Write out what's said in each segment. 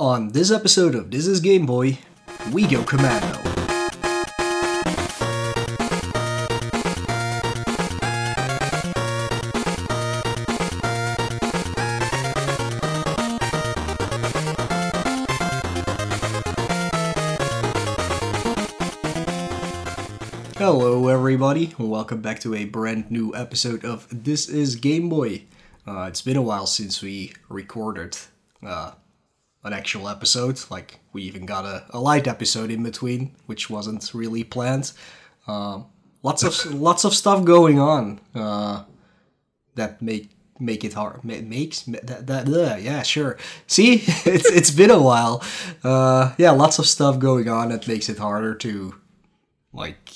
On this episode of This is Game Boy, we go commando. Hello, everybody, welcome back to a brand new episode of This is Game Boy. Uh, it's been a while since we recorded uh, an actual episode. Like, we even got a, a light episode in between, which wasn't really planned. Um, lots of lots of stuff going on uh, that make make it hard. ma- Makes ma- that, that uh, yeah, sure. See, it's it's been a while. Uh, yeah, lots of stuff going on that makes it harder to like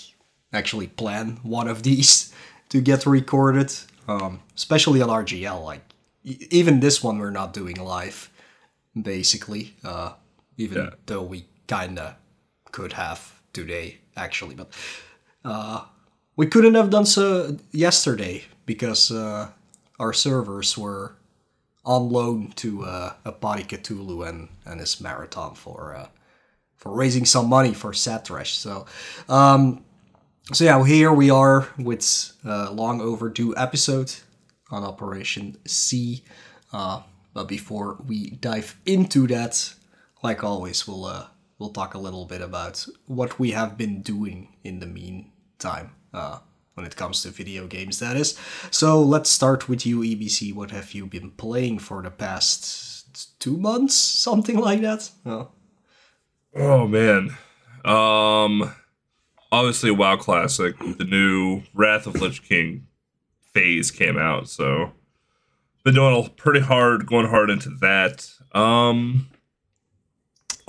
actually plan one of these to get recorded. Um, especially on RGL. Like even this one, we're not doing live, basically. Uh, even Yeah. though we kinda could have today, actually, but uh, we couldn't have done so yesterday because uh, our servers were on loan to uh, Apati Cthulhu and, and his marathon for uh, for raising some money for Satrash. So, um, so yeah, here we are with a long overdue episode on Operation C. Uh, but before we dive into that, like always, we'll uh, we'll talk a little bit about what we have been doing in the meantime. Uh, when it comes to video games, that is. So let's start with you, EBC. What have you been playing for the past two months, something like that? Oh. Oh man. Um obviously WoW Classic, the new Wrath of Lich King phase came out, so been doing a pretty hard going hard into that. Um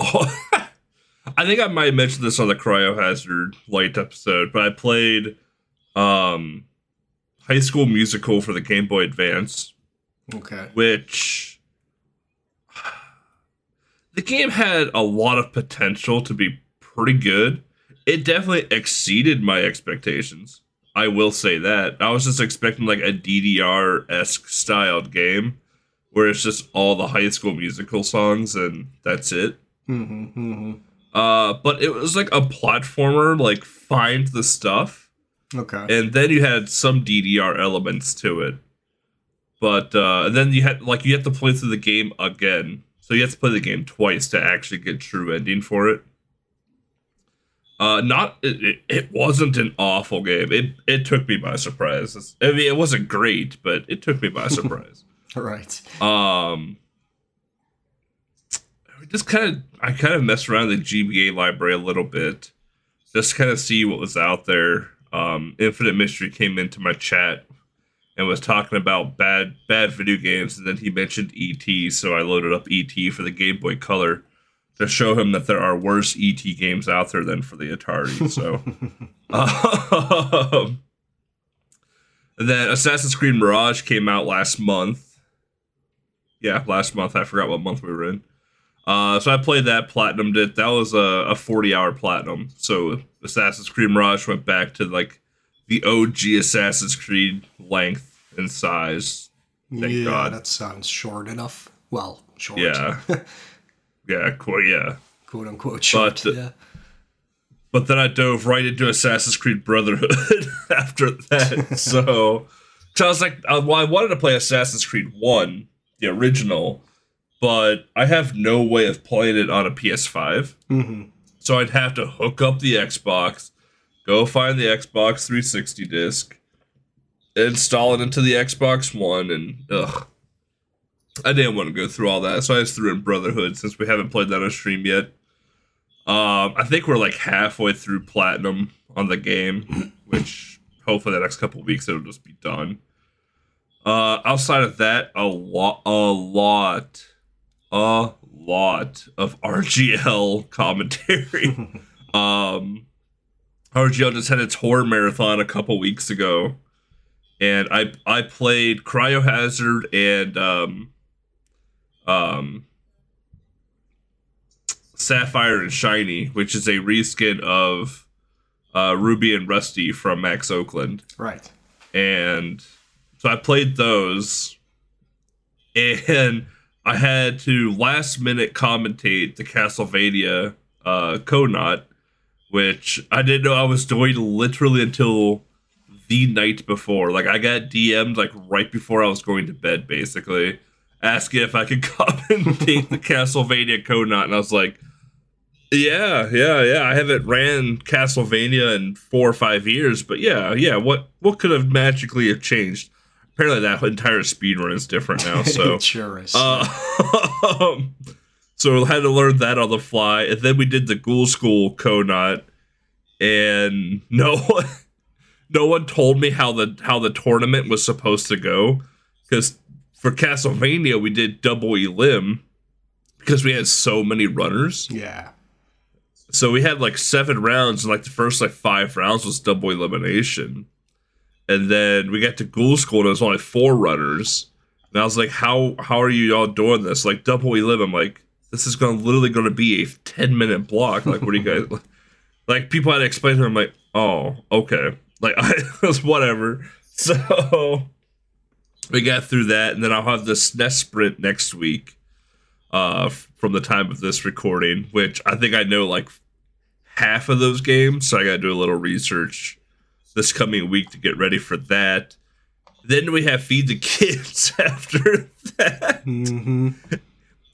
I think I might have mentioned this on the Cryohazard Light episode, but I played um High School Musical for the Game Boy Advance Okay. which the game had a lot of potential to be pretty good. It definitely exceeded my expectations. I will say that. I was just expecting like a DDR esque styled game where it's just all the high school musical songs and that's it. Mm-hmm, mm-hmm. Uh, but it was like a platformer, like find the stuff Okay. and then you had some DDR elements to it. But uh, then you had like you have to play through the game again, so you have to play the game twice to actually get true ending for it. Uh, not it, it, wasn't an awful game. It it took me by surprise. It's- I mean, it wasn't great, but it took me by surprise. Right. Um, just kind of I kind of messed around the GBA library a little bit, just kind of see what was out there. Um, Infinite Mystery came into my chat and was talking about bad bad video games, and then he mentioned ET, so I loaded up ET for the Game Boy Color to show him that there are worse ET games out there than for the Atari. So, um, then Assassin's Creed Mirage came out last month yeah, last month. I forgot what month we were in. Uh, so I played that, platinumed it. That was a, a 40 hour platinum. So Assassin's Creed Mirage went back to like the OG Assassin's Creed length and size. Thank yeah, God. that sounds short enough. Well, short. Yeah. Yeah, cool. Yeah. Quote unquote short. But, yeah. But then I dove right into Assassin's Creed Brotherhood after that. so, so I was like, uh, well, I wanted to play Assassin's Creed 1, the original, but I have no way of playing it on a PS5. Mm-hmm. So I'd have to hook up the Xbox, go find the Xbox 360 disc, install it into the Xbox One, and ugh. I didn't want to go through all that, so I just threw in Brotherhood since we haven't played that on stream yet. Um, I think we're like halfway through platinum on the game, which hopefully the next couple weeks it'll just be done. Uh, outside of that, a lot, a lot, a lot of RGL commentary. um, RGL just had its horror marathon a couple weeks ago, and I I played Cryohazard and um, um, Sapphire and Shiny, which is a reskin of uh, Ruby and Rusty from Max Oakland Right. and so I played those, and I had to last minute commentate the Castlevania uh, Conot, which I didn't know I was doing literally until the night before. Like I got DM'd like right before I was going to bed, basically asking if I could commentate the Castlevania code Conot, and I was like, yeah, yeah, yeah. I haven't ran Castlevania in four or five years, but yeah, yeah. What what could have magically have changed? Apparently, that entire speed run is different now. So sure is. Uh, so I had to learn that on the fly, and then we did the Ghoul School Conot, and no one, no one told me how the how the tournament was supposed to go because for Castlevania we did double elim because we had so many runners. Yeah. So we had like seven rounds, and like the first like five rounds was double elimination, and then we got to Ghoul School, and it was only four runners. And I was like, "How how are you all doing this? Like double elim?" I'm like, "This is going literally going to be a ten minute block. Like, what do you guys like?" People had to explain to them, like, "Oh, okay." Like I was whatever. So we got through that, and then I'll have the SNES sprint next week. Uh, from the time of this recording, which I think I know like half of those games, so I got to do a little research this coming week to get ready for that. Then we have Feed the Kids after that. Mm-hmm.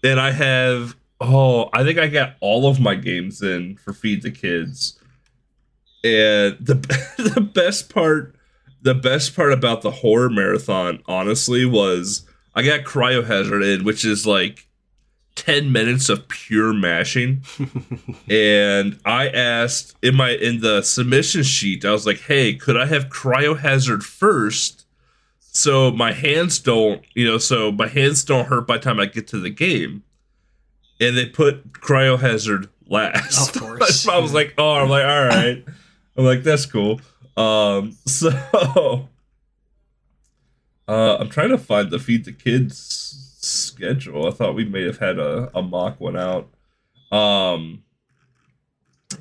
And I have, oh, I think I got all of my games in for Feed the Kids. And the the best part, the best part about the horror marathon, honestly, was I got Cryohazard in, which is like 10 minutes of pure mashing. And i asked in my in the submission sheet i was like hey could i have cryohazard first so my hands don't you know so my hands don't hurt by the time i get to the game? And they put cryohazard last. Of course. i was like oh i'm like all right. I'm like that's cool um so uh i'm trying to find the feed the kids schedule. I thought we may have had a, a mock one out. Um,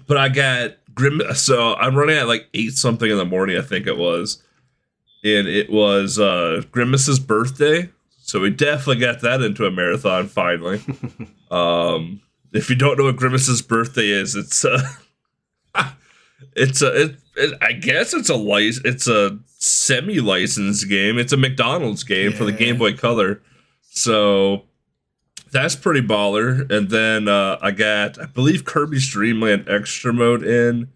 but I got Grim. So I'm running at like eight something in the morning, I think it was, and it was uh, Grimace's birthday. So we definitely got that into a marathon finally. um, if you don't know what Grimace's birthday is, it's uh, it's a it, it, I guess it's a license. It's a semi licensed game. It's a McDonald's game for the Game Boy Color. So that's pretty baller. And then uh, I got, I believe, Kirby's Dream Land Extra Mode in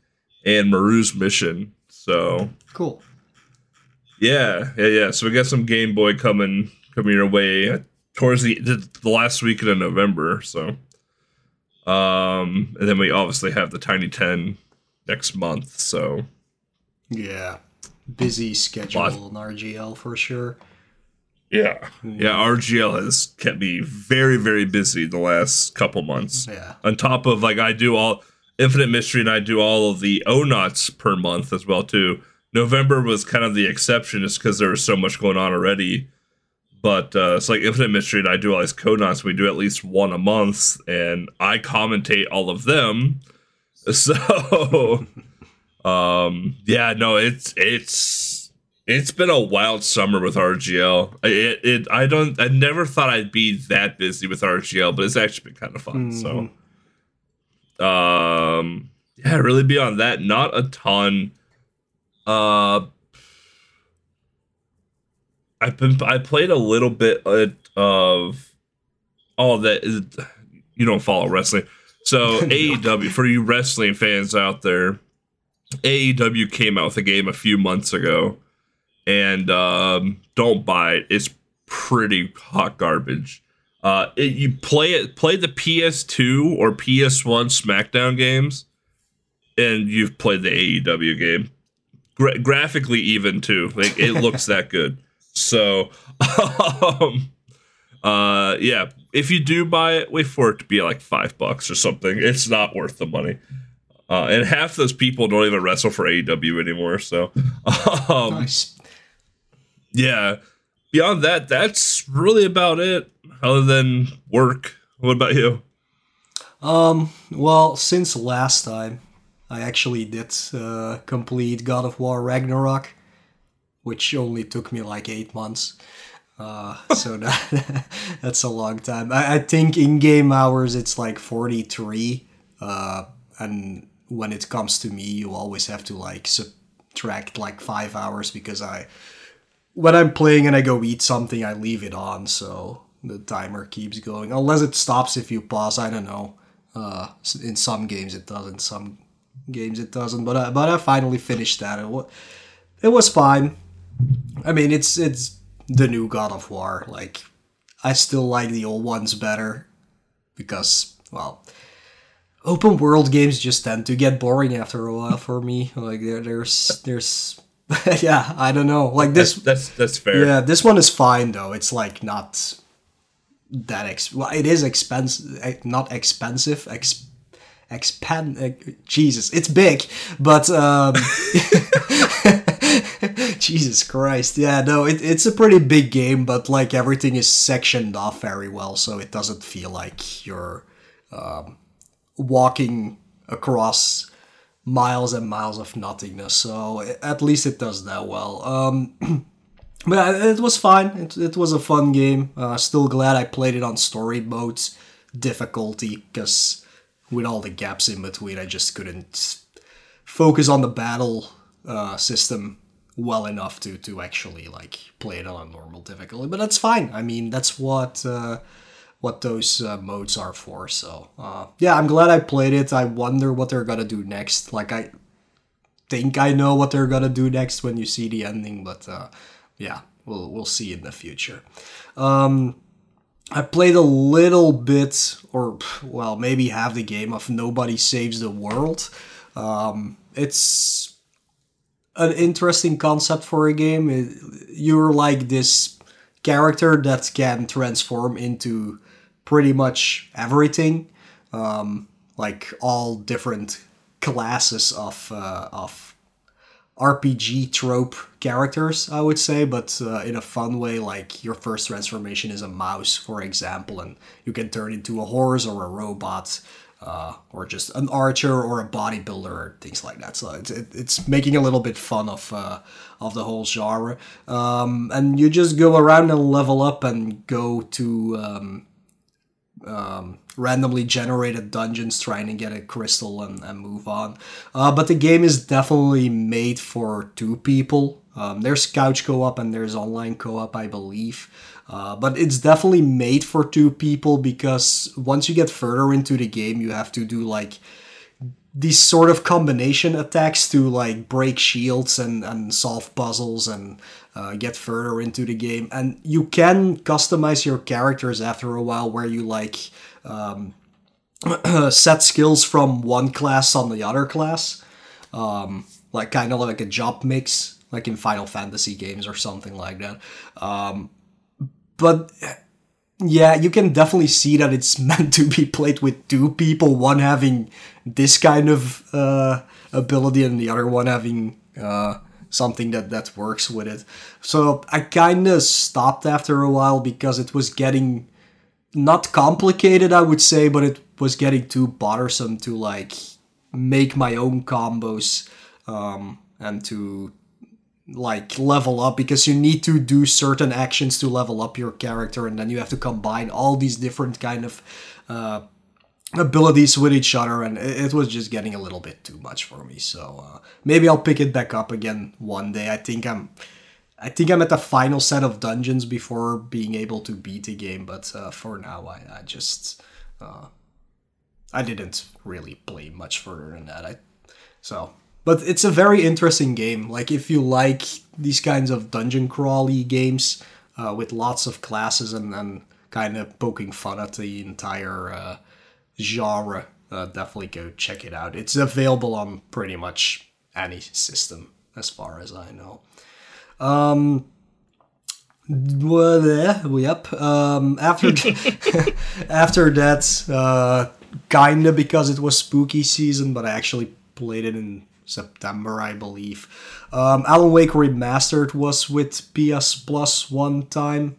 and Maru's Mission. So Cool. yeah, yeah, yeah. So we got some Game Boy coming coming your way towards the the, the last weekend of November. So, um, and then we obviously have the Tiny Ten next month. So Yeah. Busy schedule Lot. in RGL for sure. yeah, yeah. RGL has kept me very very busy the last couple months. Yeah. on top of like I do all Infinite Mystery and I do all of the Onauts per month as well too. November was kind of the exception just because there was so much going on already. But uh, it's like Infinite Mystery and I do all these Conauts. We do at least one a month, and I commentate all of them. So, um, yeah, no, it's it's it's been a wild summer with RGL. It, it I don't I never thought I'd be that busy with RGL, but it's actually been kind of fun. So, um, yeah, really beyond that, not a ton. Uh, I've been I played a little bit of all that is you don't follow wrestling. So AEW for you wrestling fans out there, AEW came out with a game a few months ago, and um, don't buy it. It's pretty hot garbage. Uh, it, you play it, play the PS2 or PS1 SmackDown games, and you've played the AEW game. Gra- graphically, even too, like it looks that good. So, um, uh, yeah, if you do buy it, wait for it to be like five bucks or something. It's not worth the money. Uh, and half those people don't even wrestle for AEW anymore. So, um, Nice. yeah. Beyond that, that's really about it. Other than work. What about you? Um, well, since last time, I actually did uh, complete God of War Ragnarok, which only took me like eight months. Uh, so that, that's a long time. I, I think in game hours it's like 43. Uh, and when it comes to me, you always have to like subtract like five hours because I, when I'm playing and I go eat something, I leave it on. So the timer keeps going. Unless it stops if you pause. I don't know. Uh, in some games it does. In some games it doesn't. But I, but I finally finished that. It was, it was fine. I mean, it's it's the new God of War. Like, I still like the old ones better because, well, open world games just tend to get boring after a while for me. Like, there, there's there's yeah, I don't know. Like this, that's, that's that's fair. Yeah, this one is fine though. It's like not that ex. Well, it is expensive, not expensive. Ex- expand. Uh, Jesus, it's big, but um, Jesus Christ, yeah, no, it, it's a pretty big game, but like everything is sectioned off very well, so it doesn't feel like you're um, walking across miles and miles of nothingness. So at least it does that well. Um, but it was fine. It, it was a fun game. Uh, still glad I played it on story modes difficulty because with all the gaps in between, I just couldn't focus on the battle uh, system well enough to to actually like play it on a normal difficulty. But that's fine. I mean, that's what uh, what those uh, modes are for. So uh, yeah, I'm glad I played it. I wonder what they're gonna do next. Like I think I know what they're gonna do next when you see the ending, but uh, yeah, we'll we'll see in the future. Um, I played a little bit, or well, maybe half the game of Nobody Saves the World. Um, it's an interesting concept for a game. You're like this character that can transform into pretty much everything, um, like all different classes of uh, of RPG trope characters, I would say, but uh, in a fun way. Like your first transformation is a mouse, for example, and you can turn into a horse or a robot. Uh, or just an archer or a bodybuilder or things like that. So it's, it, it's making a little bit fun of uh, of the whole genre. Um, and you just go around and level up and go to um, um, randomly generated dungeons trying to get a crystal and, and move on. Uh, but the game is definitely made for two people. Um, there's couch co op and there's online co op, I believe. Uh, but it's definitely made for two people because once you get further into the game, you have to do like these sort of combination attacks to like break shields and, and solve puzzles and uh, get further into the game. And you can customize your characters after a while where you like um, set skills from one class on the other class. Um, like kind of like a job mix, like in Final Fantasy games or something like that. Um, but yeah, you can definitely see that it's meant to be played with two people, one having this kind of uh, ability and the other one having uh, something that, that works with it. So I kind of stopped after a while because it was getting not complicated, I would say, but it was getting too bothersome to like make my own combos um, and to like level up because you need to do certain actions to level up your character and then you have to combine all these different kind of uh, abilities with each other and it, was just getting a little bit too much for me. So uh, maybe i'll pick it back up again one day. I think i'm i think i'm at the final set of dungeons before being able to beat the game but uh, for now i, I just uh, i didn't really play much further than that. I so but it's a very interesting game. Like if you like these kinds of dungeon crawly games uh, with lots of classes and, kind of poking fun at the entire uh, genre, uh, definitely go check it out. It's available on pretty much any system, as far as I know. Um, well, yep. Um, after after that, uh, kinda because it was spooky season, but I actually played it in September, I believe. Um, Alan Wake Remastered was with PS Plus one time,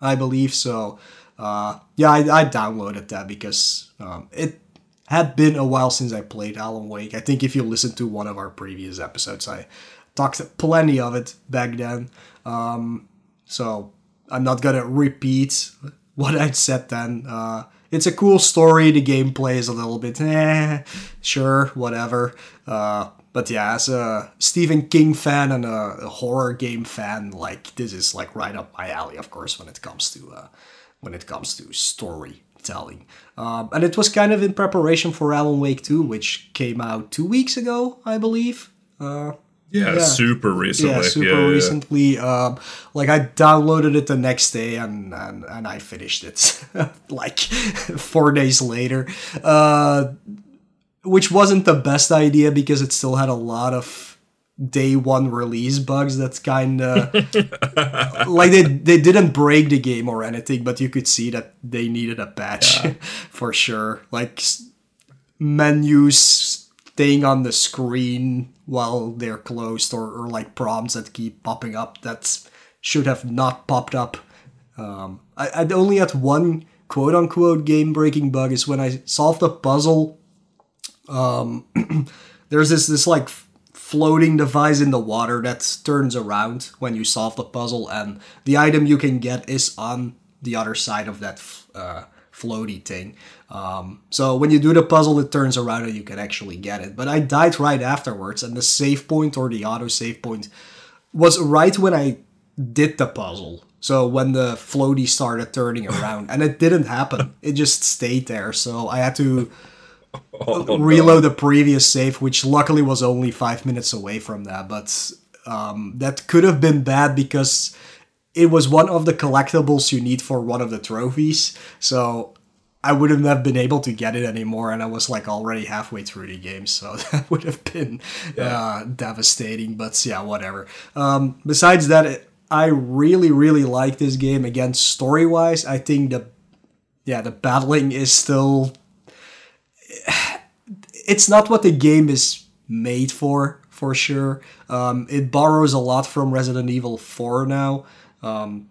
I believe. So, uh, yeah, I, I, downloaded that because um, it had been a while since I played Alan Wake. I think if you listen to one of our previous episodes, I talked plenty of it back then. Um, so, I'm not gonna repeat what I said then. Uh, it's a cool story. The gameplay is a little bit, eh, sure, whatever. Uh, but yeah, as a Stephen King fan and a, horror game fan, like this is like right up my alley. Of course, when it comes to uh, when it comes to storytelling, um, and it was kind of in preparation for Alan Wake 2, which came out two weeks ago, I believe. Uh, yeah, yeah, super recently. Yeah, super yeah, recently. Yeah. Um, like I downloaded it the next day and and, and I finished it like four days later, uh, which wasn't the best idea because it still had a lot of day one release bugs. That's kind of like they they didn't break the game or anything, but you could see that they needed a patch for sure. Like menus staying on the screen while they're closed or, or like prompts that keep popping up that should have not popped up. Um, I, I only had one quote unquote game breaking bug is when I solved a puzzle. Um, there's this this like floating device in the water that turns around when you solve the puzzle, and the item you can get is on the other side of that uh, floaty thing. Um, so when you do the puzzle, it turns around and you can actually get it. But I died right afterwards, and the save point or the auto save point was right when I did the puzzle. So when the floaty started turning around, and it didn't happen, it just stayed there. So I had to oh, reload no. the previous save, which luckily was only five minutes away from that. But um, that could have been bad because it was one of the collectibles you need for one of the trophies. So I wouldn't have been able to get it anymore, and I was like already halfway through the game, so that would have been yeah. uh, devastating. But yeah, whatever. Um, besides that, I really, really like this game. Again, story wise, I think the yeah the battling is still it's not what the game is made for for sure. Um, it borrows a lot from Resident Evil 4 now. Um,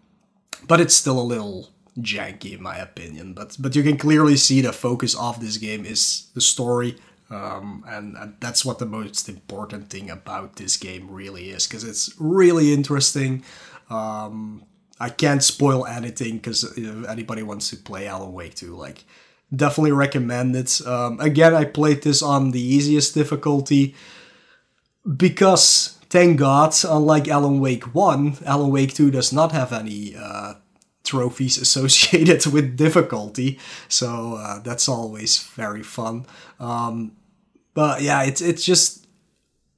but it's still a little janky in my opinion. But but you can clearly see the focus of this game is the story, um, and, and, that's what the most important thing about this game really is because it's really interesting. Um, I can't spoil anything because if anybody wants to play Alan Wake 2, like definitely recommend it. Um, again, I played this on the easiest difficulty because Thank God, unlike Alan Wake 1, Alan Wake 2 does not have any uh, trophies associated with difficulty, so uh, that's always very fun. Um, but yeah, it's it's just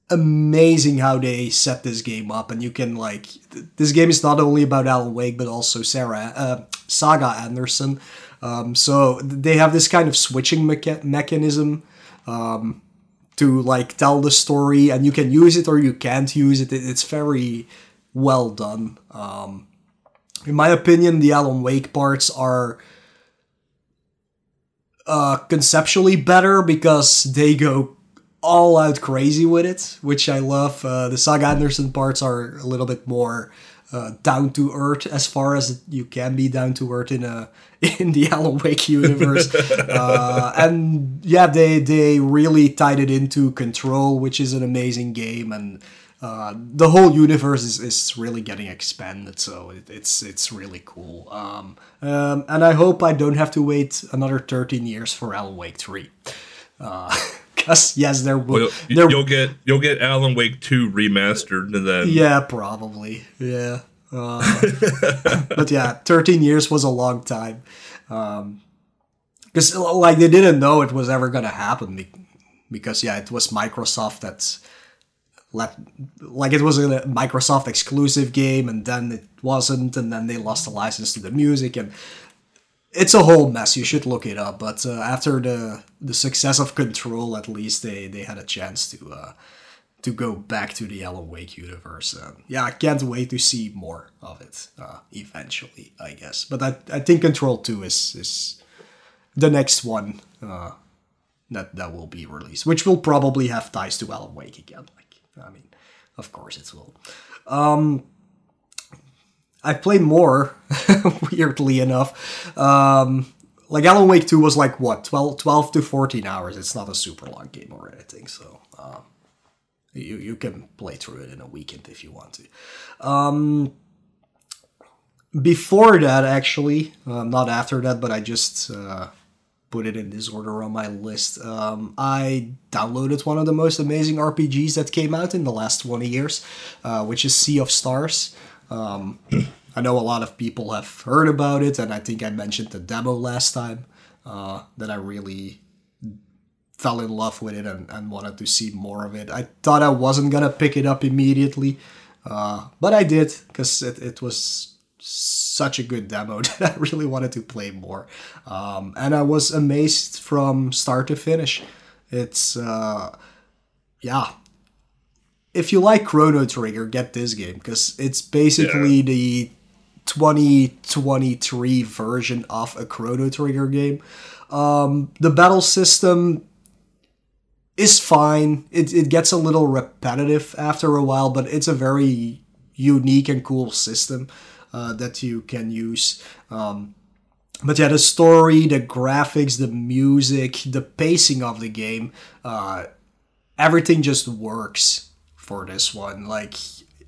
amazing how they set this game up, and you can like th- this game is not only about Alan Wake but also Sarah uh, Saga Anderson. Um, so they have this kind of switching mecha- mechanism. Um, to like tell the story and you can use it or you can't use it. It's very well done. Um, in my opinion the alan wake parts are uh, conceptually better because they go all out crazy with it which i love. Uh, the saga anderson parts are a little bit more uh, down to earth as far as you can be down to earth in a in the Alan Wake universe. uh, and yeah, they they really tied it into Control, which is an amazing game, and uh, the whole universe is, is really getting expanded. So it, it's it's really cool. Um, um, and I hope I don't have to wait another thirteen years for Alan Wake three. Because yes, there will. Well, there, you'll get you'll get Alan Wake two remastered, and then yeah, probably yeah. Uh, but yeah, 13 years was a long time. Because, um, like, they didn't know it was ever going to happen. Because, yeah, it was Microsoft that's let like it was a Microsoft exclusive game and then it wasn't and then they lost the license to the music and it's a whole mess you should look it up but uh, after the the success of control at least they they had a chance to uh, to go back to the Alan Wake universe. Yeah, I can't wait to see more of it uh, eventually, I guess. But I, I think Control 2 is, is the next one uh, that, that will be released, which will probably have ties to Alan Wake again. Like, I mean, of course it will. Um, I played more, weirdly enough. Um, like Alan Wake 2 was like what 12, 12 to 14 hours. It's not a super long game or anything, so um, you, you can play through it in a weekend if you want to. Um, before that, actually, um, not after that, but I just uh, put it in this order on my list. Um, I downloaded one of the most amazing RPGs that came out in the last 20 years, uh, which is Sea of Stars. Um, I know a lot of people have heard about it, and I think I mentioned the demo last time uh, that I really fell in love with it and, and wanted to see more of it. I thought I wasn't gonna pick it up immediately, uh, but I did because it, it was such a good demo that I really wanted to play more. Um, and I was amazed from start to finish. It's, uh, yeah. If you like Chrono Trigger, get this game because it's basically yeah. the 2023 version of a Chrono Trigger game. Um, the battle system is fine. It, it gets a little repetitive after a while, but it's a very unique and cool system uh, that you can use. Um, but yeah, the story, the graphics, the music, the pacing of the game, uh, everything just works for this one. Like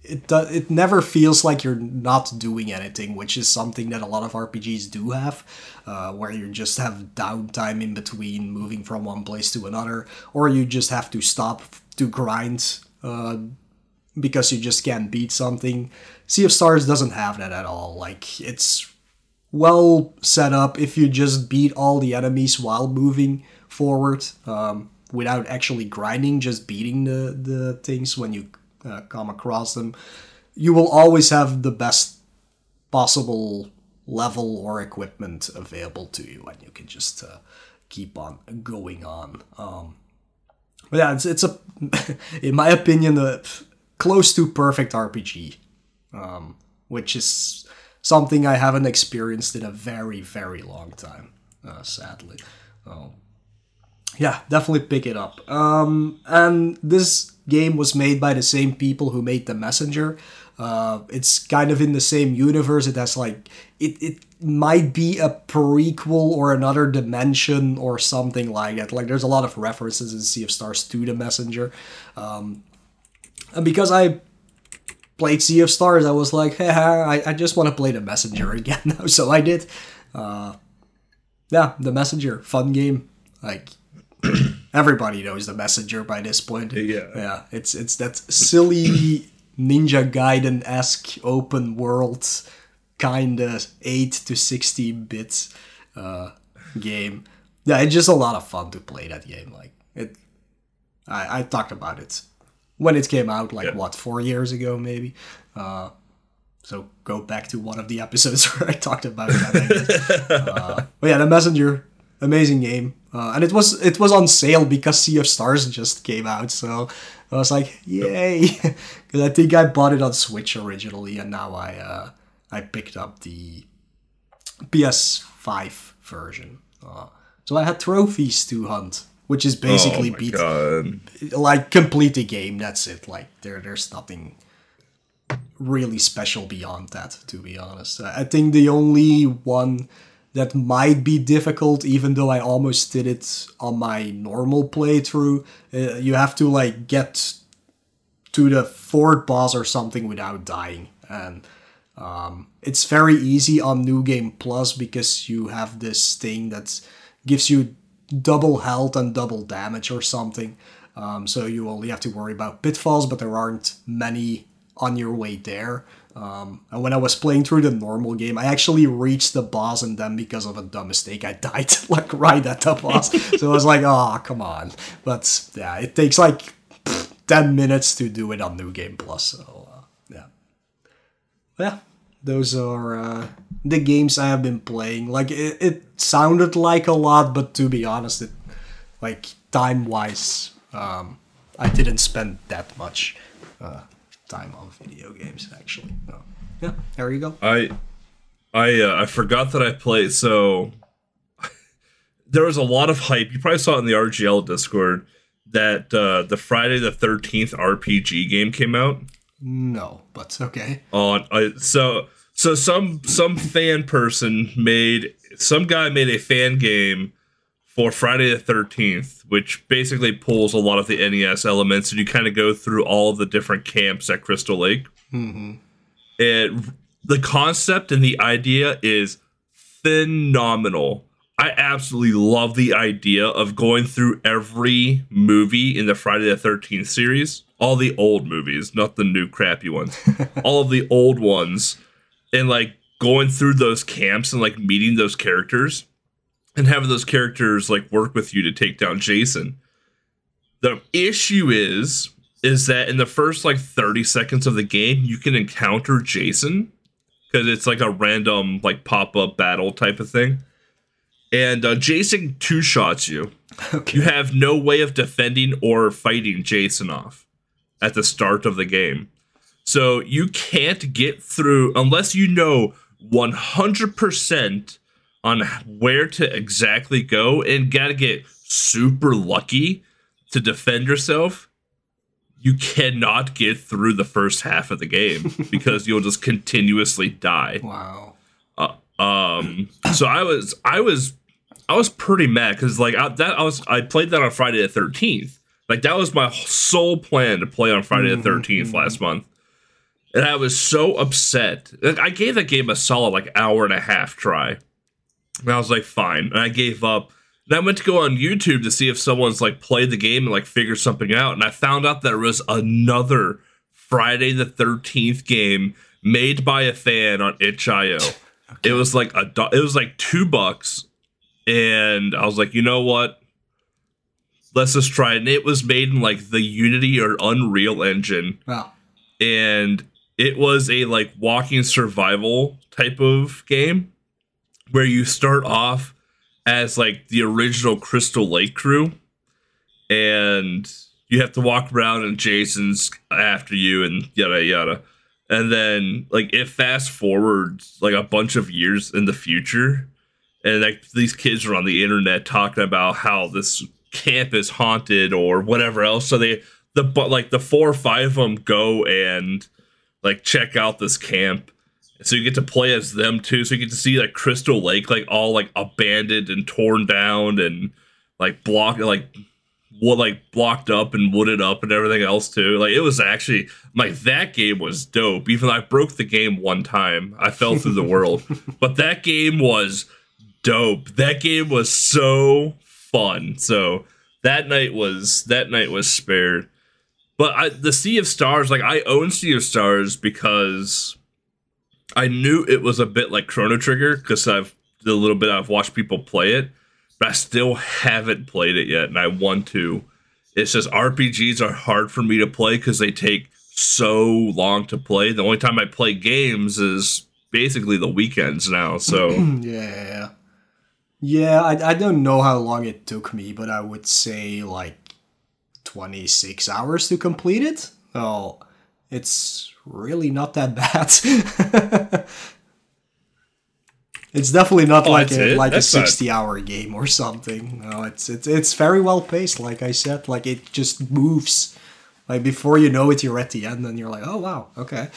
it, do, it never feels like you're not doing anything, which is something that a lot of RPGs do have, uh, where you just have downtime in between moving from one place to another, or you just have to stop to grind uh, because you just can't beat something. Sea of Stars doesn't have that at all. Like, it's well set up if you just beat all the enemies while moving forward um, without actually grinding, just beating the, the things when you uh, come across them. You will always have the best possible level or equipment available to you, and you can just uh, keep on going on. Um, but yeah, it's, it's a, in my opinion, a close to perfect RPG, um, which is something I haven't experienced in a very, very long time, uh, sadly. Um, yeah, definitely pick it up. Um, and this game was made by the same people who made The Messenger. Uh, it's kind of in the same universe. It has like it, it might be a prequel or another dimension or something like that. Like there's a lot of references in Sea of Stars to The Messenger. Um, and because I played Sea of Stars, I was like, hey, I, I just want to play The Messenger again now. So I did. Uh, yeah, The Messenger, fun game. Like, everybody knows The Messenger by this point. Yeah. Yeah, it's, it's that silly Ninja Gaiden esque open world, kind of 8 to 16 bits uh, game. Yeah, it's just a lot of fun to play that game. Like, it. I, I talked about it when it came out, like yeah. what four years ago, maybe. Uh, so go back to one of the episodes where I talked about that. uh, but yeah, the Messenger, amazing game, uh, and it was it was on sale because Sea of Stars just came out. So I was like, yay, because I think I bought it on Switch originally, and now I uh, I picked up the PS5 version. Uh, so I had trophies to hunt which is basically oh beat God. like complete the game. That's it. Like there, there's nothing really special beyond that. To be honest, I think the only one that might be difficult, even though I almost did it on my normal playthrough, uh, you have to like get to the fourth boss or something without dying, and um, it's very easy on New Game Plus because you have this thing that gives you double health and double damage or something. Um, so you only have to worry about pitfalls, but there aren't many on your way there. Um, and when I was playing through the normal game, I actually reached the boss, and then because of a dumb mistake, I died like right at the boss. so I was like, "Oh, come on!" But yeah, it takes like ten minutes to do it on New Game Plus. So uh, yeah, yeah, those are uh, the games I have been playing. Like it, it sounded like a lot, but to be honest, it like time wise, um, I didn't spend that much uh, time on video games actually. No. Yeah, there you go. I I uh, I forgot that I played so there was a lot of hype. You probably saw it in the RGL Discord that uh, the Friday the Thirteenth RPG game came out. No, but okay. On uh, so so some some fan person made some guy made a fan game for Friday the Thirteenth, which basically pulls a lot of the NES elements, and you kind of go through all of the different camps at Crystal Lake. Mm-hmm. It the concept and the idea is phenomenal. I absolutely love the idea of going through every movie in the Friday the 13th series, all the old movies, not the new crappy ones, all of the old ones, and like going through those camps and like meeting those characters and having those characters like work with you to take down Jason. The issue is is that in the first like 30 seconds of the game, you can encounter Jason because it's like a random like pop-up battle type of thing. And uh, Jason two shots you. Okay. You have no way of defending or fighting Jason off at the start of the game. So you can't get through unless you know 100% on where to exactly go and got to get super lucky to defend yourself. You cannot get through the first half of the game because you'll just continuously die. Wow. Uh, um, so I was, I was, I was pretty mad because like I, that I was, I played that on Friday the thirteenth. Like that was my sole plan to play on Friday the mm-hmm, 13th mm-hmm. last month, and I was so upset. Like, I gave that game a solid like hour and a half try, and I was like, fine, and I gave up. And I went to go on YouTube to see if someone's like played the game and like figured something out, and I found out there was another Friday the Thirteenth game made by a fan on itch.io. It was like a do- it was like two bucks, and I was like, you know what? Let's just try it. And it was made in like the Unity or Unreal engine, Wow. and it was a like walking survival type of game where you start off as like the original Crystal Lake crew, and you have to walk around and Jason's after you and yada yada. And then like it fast forwards like a bunch of years in the future. And like these kids are on the internet talking about how this camp is haunted or whatever else. So they the but like the four or five of them go and like check out this camp. So you get to play as them too. So you get to see like Crystal Lake like all like abandoned and torn down and like blocked like what like blocked up and wooded up and everything else too. Like it was actually like that game was dope. Even though I broke the game one time, I fell through the world. But that game was dope. That game was so fun. So that night was that night was spared. But I, the Sea of Stars, like I own Sea of Stars because I knew it was a bit like Chrono Trigger because I've the little bit I've watched people play it, but I still haven't played it yet, and I want to. It says RPGs are hard for me to play because they take so long to play. The only time I play games is basically the weekends now. So Yeah. Yeah, I, I don't know how long it took me, but I would say like 26 hours to complete it. Oh, it's really not that bad. it's definitely not Oh, like a it? like That's a not- 60 hour game or something. No, it's it's it's very well paced like I said. Like it just moves. Like before you know it you're at the end and you're like, "Oh wow, okay."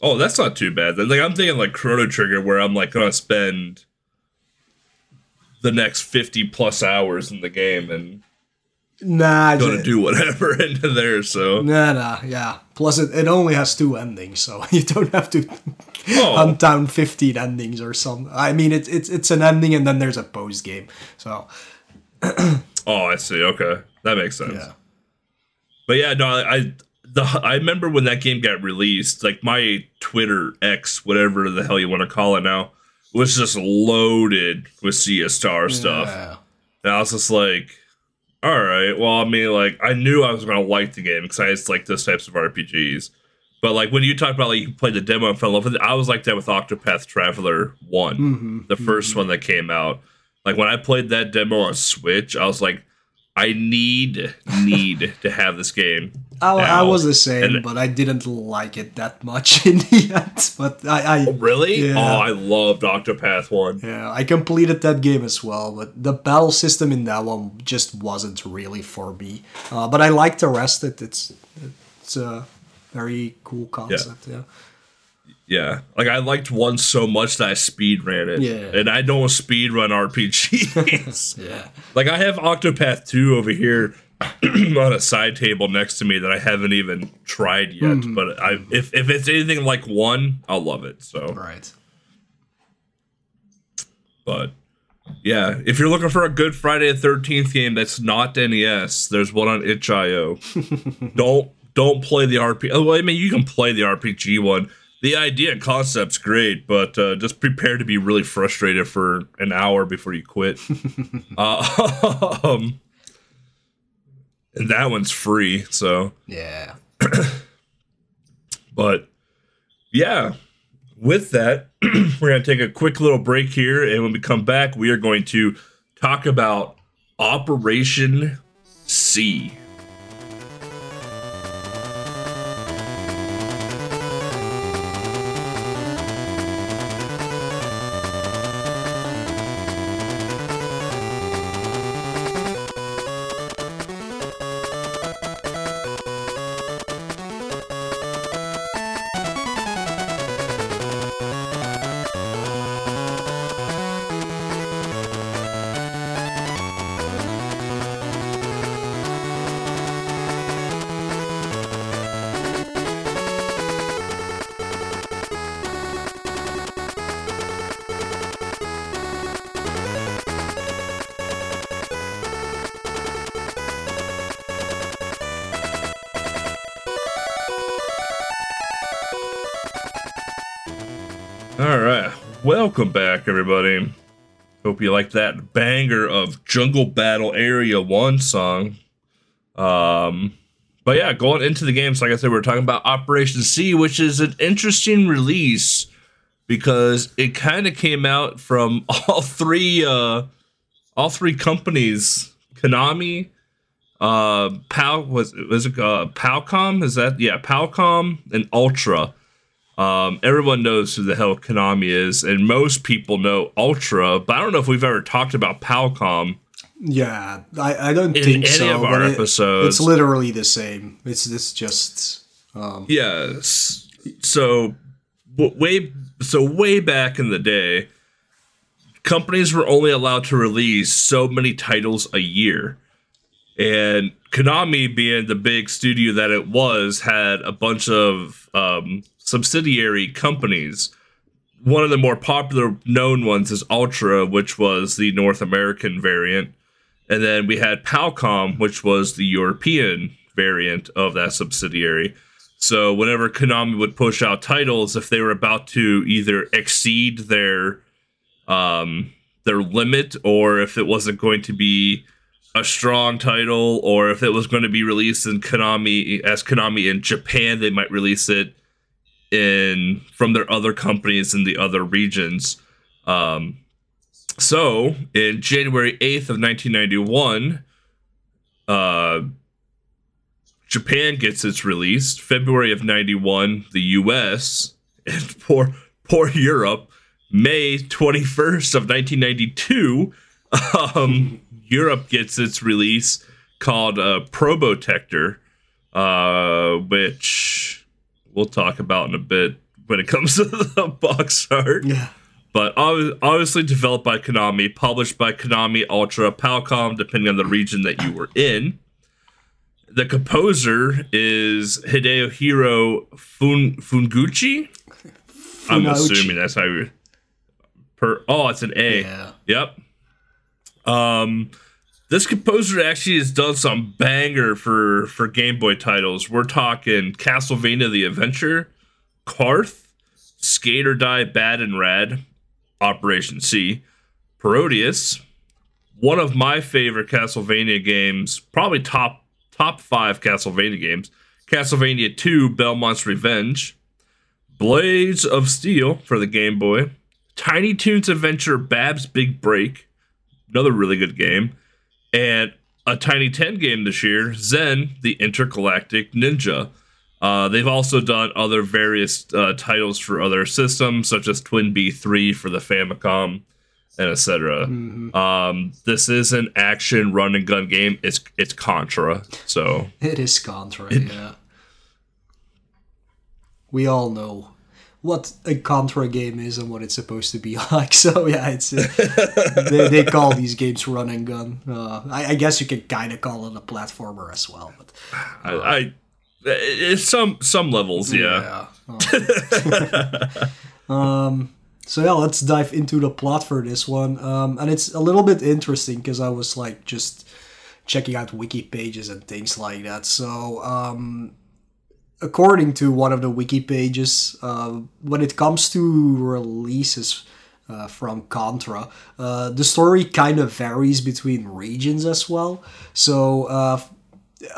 Oh, that's not too bad. Like I'm thinking like Chrono Trigger, where I'm like gonna spend the next fifty plus hours in the game and Nah, gonna do whatever into there. So Nah, nah, yeah. Plus, it, it only has two endings, so you don't have to Oh. hunt down 15 endings or something. I mean, it's it's it's an ending and then there's a post game. So, oh, I see. Okay, that makes sense. yeah. But yeah, no, I I- the I remember when that game got released. Like my Twitter X, whatever the hell you want to call it now, was just loaded with Sea of Star stuff. Yeah. And I was just like, all right, well, I mean, like, I knew I was going to like the game because I just like those types of RPGs. But, like, when you talk about, like, you played the demo and fell in love with it, I was like that with Octopath Traveler 1, Mhm, the 1st one that came out. Like, when I played that demo on Switch, I was like, I need, need to have this game. I, I was the same, And- but I didn't like it that much in the end. But I, I Really? Yeah. Oh, I loved Octopath 1. yeah, I completed that game as well. But the battle system in that one just wasn't really for me. Uh, but I like the rest. It it's it's a very cool concept. yeah. Yeah, like I liked one so much that I speed ran it. Yeah. and I don't speed run RPGs. Yeah. like I have Octopath two over here. on a side table next to me that I haven't even tried yet. But I, if if it's anything like one, I'll love it. So, Right. but yeah, if you're looking for a good Friday the Thirteenth game that's not NES, there's one on itch.io. don't don't play the RPG. Oh, well, I mean, you can play the RPG one. The idea and concept's great, but uh, just prepare to be really frustrated for an hour before you quit. uh, um, and that one's free, so. Yeah. But yeah, with that, we're going to take a quick little break here. And when we come back, we are going to talk about Operation C. everybody. Hope you like that banger of Jungle Battle Area 1 song. Um, but yeah, going into the games, like I said, we are talking about Operation C, which is an interesting release because it kind of came out from all three uh all three companies konami uh pal was was it uh palcom is that yeah palcom and ultra um everyone knows who the hell konami is and most people know ultra but i don't know if we've ever talked about palcom Yeah, I, I don't In think any so. of our it- episodes. it's literally the same. It's it's just um, Yes. So way so way back in the day, companies were only allowed to release so many titles a year. And Konami, being the big studio that it was, had a bunch of um, subsidiary companies. One of the more popular known ones is Ultra, which was the North American variant. And then we had Palcom, which was the European variant of that subsidiary. So whenever Konami would push out titles, if they were about to either exceed their um, their limit, or if it wasn't going to be a strong title, or if it was going to be released in Konami as Konami in Japan, they might release it in from their other companies in the other regions. Um, so in January eighth of nineteen ninety one, uh, Japan gets its release. February of 91, the US, and poor, poor Europe. May 21st of 1992, um, Europe gets its release called uh, Probotector, uh, which we'll talk about in a bit when it comes to the box art yeah. but obviously developed by Konami, published by Konami, Ultra, Palcom, depending on the region that you were in. The composer is Hideo Fun- Funguchi. I'm assuming that's how you. Per oh, it's an A. Yeah. Yep. Um, this composer actually has done some banger for for Game Boy titles. We're talking Castlevania: The Adventure, Karth, Skate or Die, Bad and Rad, Operation C, Parodius, one of my favorite Castlevania games, probably top top five Castlevania games, Castlevania 2, Belmont's Revenge, Blades of Steel for the Game Boy, Tiny Toons Adventure, Babs' Big Break, another really good game, and a Tiny 10 game this year, Zen, the Intergalactic Ninja. Uh, they've also done other various uh, titles for other systems, such as TwinBee 3 for the Famicom, and etc. Um, this is an action run and gun game. It's it's Contra, so It is Contra, yeah. We all know what a Contra game is and what it's supposed to be like. So yeah, it's uh, they, they call these games run and gun. Uh, I, I guess you could kind of call it a platformer as well. But I, I it's some some levels, yeah. yeah. Um, um, so yeah, let's dive into the plot for this one. Um, and it's a little bit interesting because I was like just checking out wiki pages and things like that. So um, according to one of the wiki pages, uh, when it comes to releases uh, from Contra, uh, the story kind of varies between regions as well. So, uh,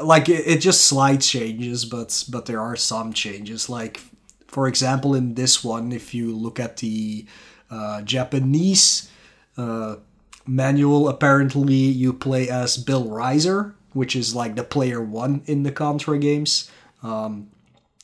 like it, it just slight changes, but but there are some changes. Like, for example, in this one, if you look at the uh, Japanese uh, manual, apparently you play as Bill Rizer, which is like the player one in the Contra games. Um,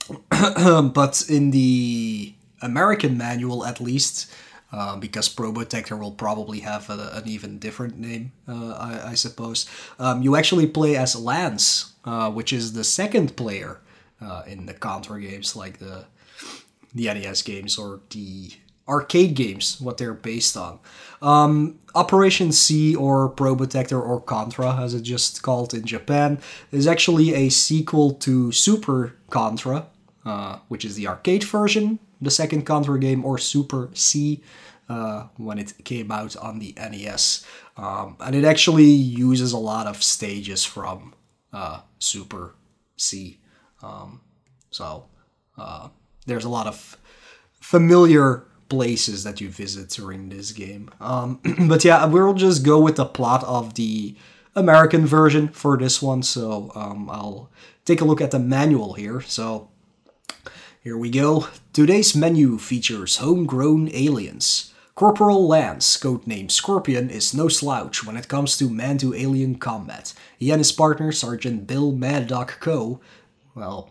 but in the American manual, at least, uh, because Probotector will probably have a, an even different name, uh, I, I, suppose. Um, you actually play as Lance, uh, which is the second player uh, in the Contra games, like the the NES games or the arcade games, what they're based on. Um, Operation C or Probotector or Contra, as it's just called in Japan, is actually a sequel to Super Contra, uh, which is the arcade version, the second Contra game, or Super C uh, when it came out on the NES. Um, and it actually uses a lot of stages from uh, Super C. Um, so uh, there's a lot of familiar places that you visit during this game. Um, but yeah, we'll just go with the plot of the American version for this one. So um, I'll take a look at the manual here. So here we go. Today's menu features homegrown aliens. Corporal Lance, codenamed Scorpion, is no slouch when it comes to man to alien combat. He and his partner, Sergeant Bill Mad Dog Coe, well,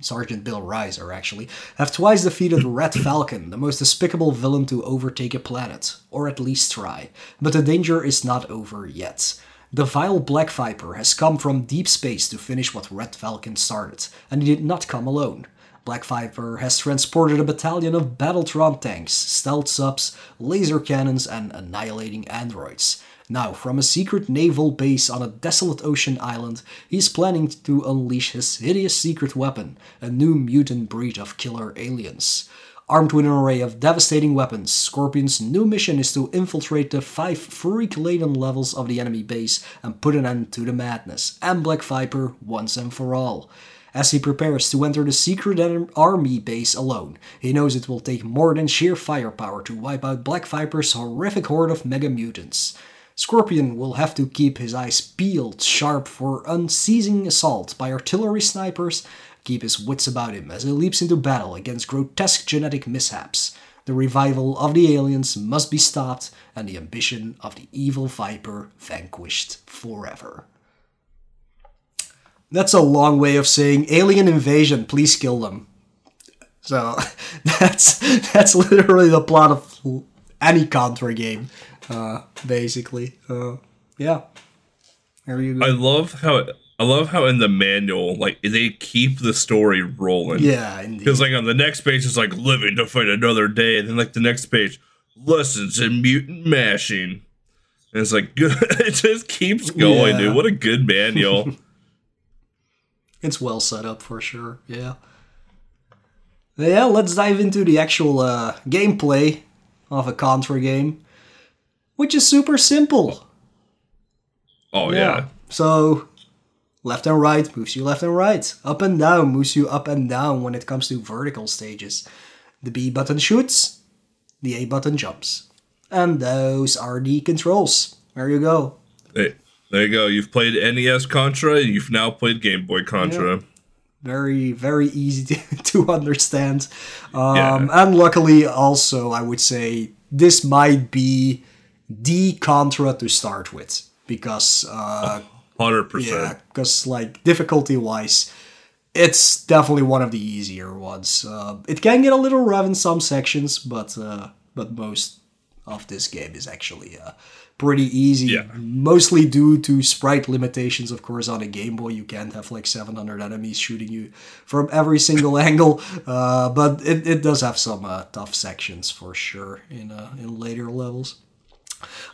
Sergeant Bill Rizer actually, have twice defeated Red Falcon, the most despicable villain to overtake a planet, or at least try. But the danger is not over yet. The vile Black Viper has come from deep space to finish what Red Falcon started, and he did not come alone. Black Viper has transported a battalion of Battletron tanks, stealth subs, laser cannons, and annihilating androids. Now, from a secret naval base on a desolate ocean island, he's planning to unleash his hideous secret weapon, a new mutant breed of killer aliens. Armed with an array of devastating weapons, Scorpion's new mission is to infiltrate the five freak laden levels of the enemy base and put an end to the madness, and Black Viper once and for all. As he prepares to enter the secret army base alone, he knows it will take more than sheer firepower to wipe out Black Viper's horrific horde of mega mutants. Scorpion will have to keep his eyes peeled sharp for unceasing assault by artillery snipers, keep his wits about him as he leaps into battle against grotesque genetic mishaps. The revival of the aliens must be stopped, and the ambition of the evil Viper vanquished forever. That's a long way of saying alien invasion, please kill them. So that's that's literally the plot of any Contra game, uh, basically. Uh, yeah. There you go. I love how I love how in the manual, like they keep the story rolling. Yeah, Because like on the next page, it's like living to fight another day, and then like the next page, lessons in mutant mashing. And it's like good. it just keeps going, yeah. dude. What a good manual. it's well set up for sure. Yeah. Yeah, let's dive into the actual uh, gameplay of a Contra game, which is super simple. Oh yeah. yeah. So left and right moves you left and right. Up and down moves you up and down when it comes to vertical stages. The B button shoots, the A button jumps. And those are the controls. There you go. Hey, there you go. You've played NES Contra. You've now played Game Boy Contra. Yeah. Very, very easy to, to understand. Um, yeah. And luckily, also, I would say this might be the Contra to start with because. Uh, Hundred percent. Yeah, because like difficulty wise, it's definitely one of the easier ones. Uh, it can get a little rough in some sections, but uh, but most of this game is actually uh, pretty easy. Yeah. Mostly due to sprite limitations, of course. On a Game Boy, you can't have like 700 enemies shooting you from every single angle. Uh, but it, it does have some uh, tough sections for sure in uh, in later levels.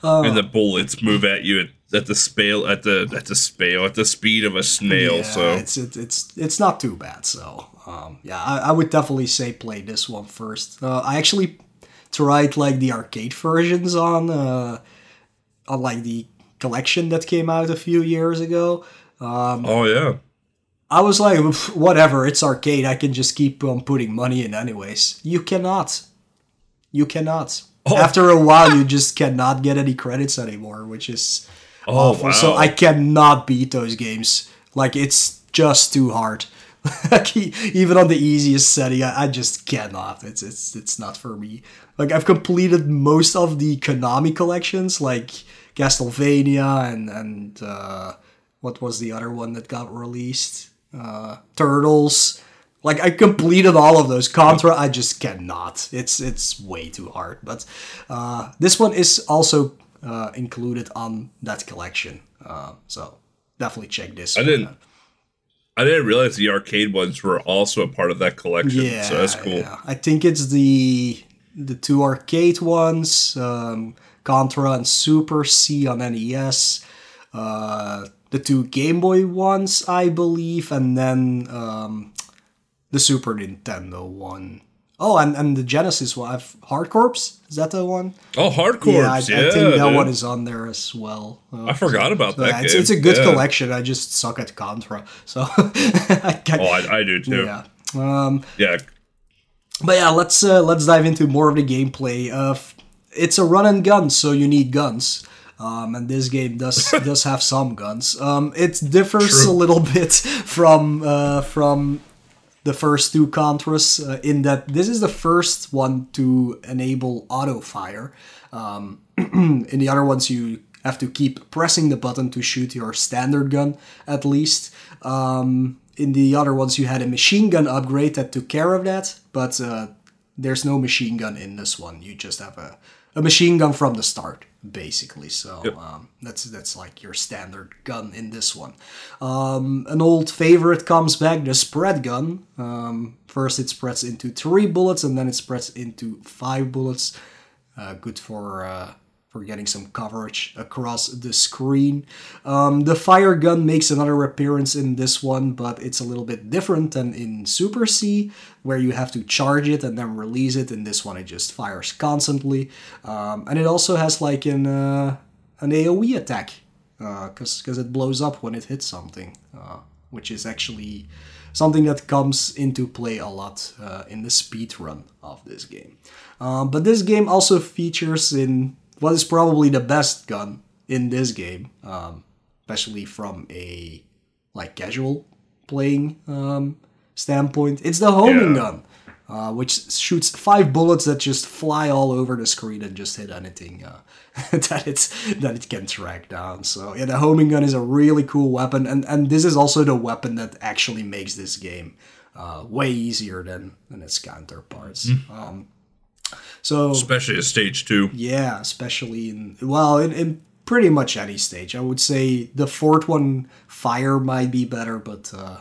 And the bullets move at you at, at the spale at the at the spale at the speed of a snail. Yeah, so it's it, it's it's not too bad. So um, yeah, I, I would definitely say play this one first. Uh, I actually tried like the arcade versions on uh, on like the collection that came out a few years ago. oh yeah, I was like, whatever, it's arcade. I can just keep on putting money in anyways. You cannot. You cannot. Oh. After a while, you just cannot get any credits anymore, which is Oh, awful. So. I cannot beat those games. Like it's just too hard. like even on the easiest setting, I, I just cannot. It's it's it's not for me. Like I've completed most of the Konami collections, like Castlevania and and uh, what was the other one that got released? Uh, Turtles. Like I completed all of those. Contra, I just cannot. It's it's way too hard. But uh, this one is also uh, included on that collection. Uh, so definitely check this. I one didn't. out. I didn't realize the arcade ones were also a part of that collection. Yeah, so that's cool. yeah. I think it's the the two arcade ones, um, Contra and Super C on NES. Uh, the two Game Boy ones, I believe, and then um, the Super Nintendo one. Oh, and, and the Genesis one, I've- Hard Corps. Is that the one? Oh, hardcore. yeah, I, Yeah, I think that dude. one is on there as well. Uh, I forgot about that yeah, it's, it's a good Yeah. collection. I just suck at Contra, so I can't. Oh, I, I do too. yeah. Um, yeah. but yeah, let's uh, let's dive into more of the gameplay. Uh, f- it's a run and gun, so you need guns. Um, and this game does does have some guns. Um, it differs True. a little bit from uh, from the first two Contras uh, in that this is the first one to enable auto fire. Um, in the other ones, you have to keep pressing the button to shoot your standard gun, at least. Um, in the other ones, you had a machine gun upgrade that took care of that, but uh, there's no machine gun in this one. You just have a, a machine gun from the start, basically. So um, that's that's like your standard gun in this one. Um, an old favorite comes back, the spread gun. Um, first, it spreads into three bullets, and then it spreads into five bullets. Uh, good for uh, for getting some coverage across the screen. Um, the fire gun makes another appearance in this one, but it's a little bit different than in Super C, where you have to charge it and then release it. In this one, it just fires constantly, um, and it also has like an uh, an AOE attack because because it blows up when it hits something, uh, which is actually something that comes into play a lot uh, in the speed run of this game. Um, but this game also features in what is probably the best gun in this game, um, especially from a like casual playing um, standpoint. It's the homing Yeah. gun, uh, which shoots five bullets that just fly all over the screen and just hit anything uh, that it's that it can track down. So yeah, the homing gun is a really cool weapon, and and this is also the weapon that actually makes this game uh, way easier than than its counterparts. Um, so Especially at stage two. yeah, especially in well, in, in pretty much any stage. I would say the fourth one, fire might be better, but uh,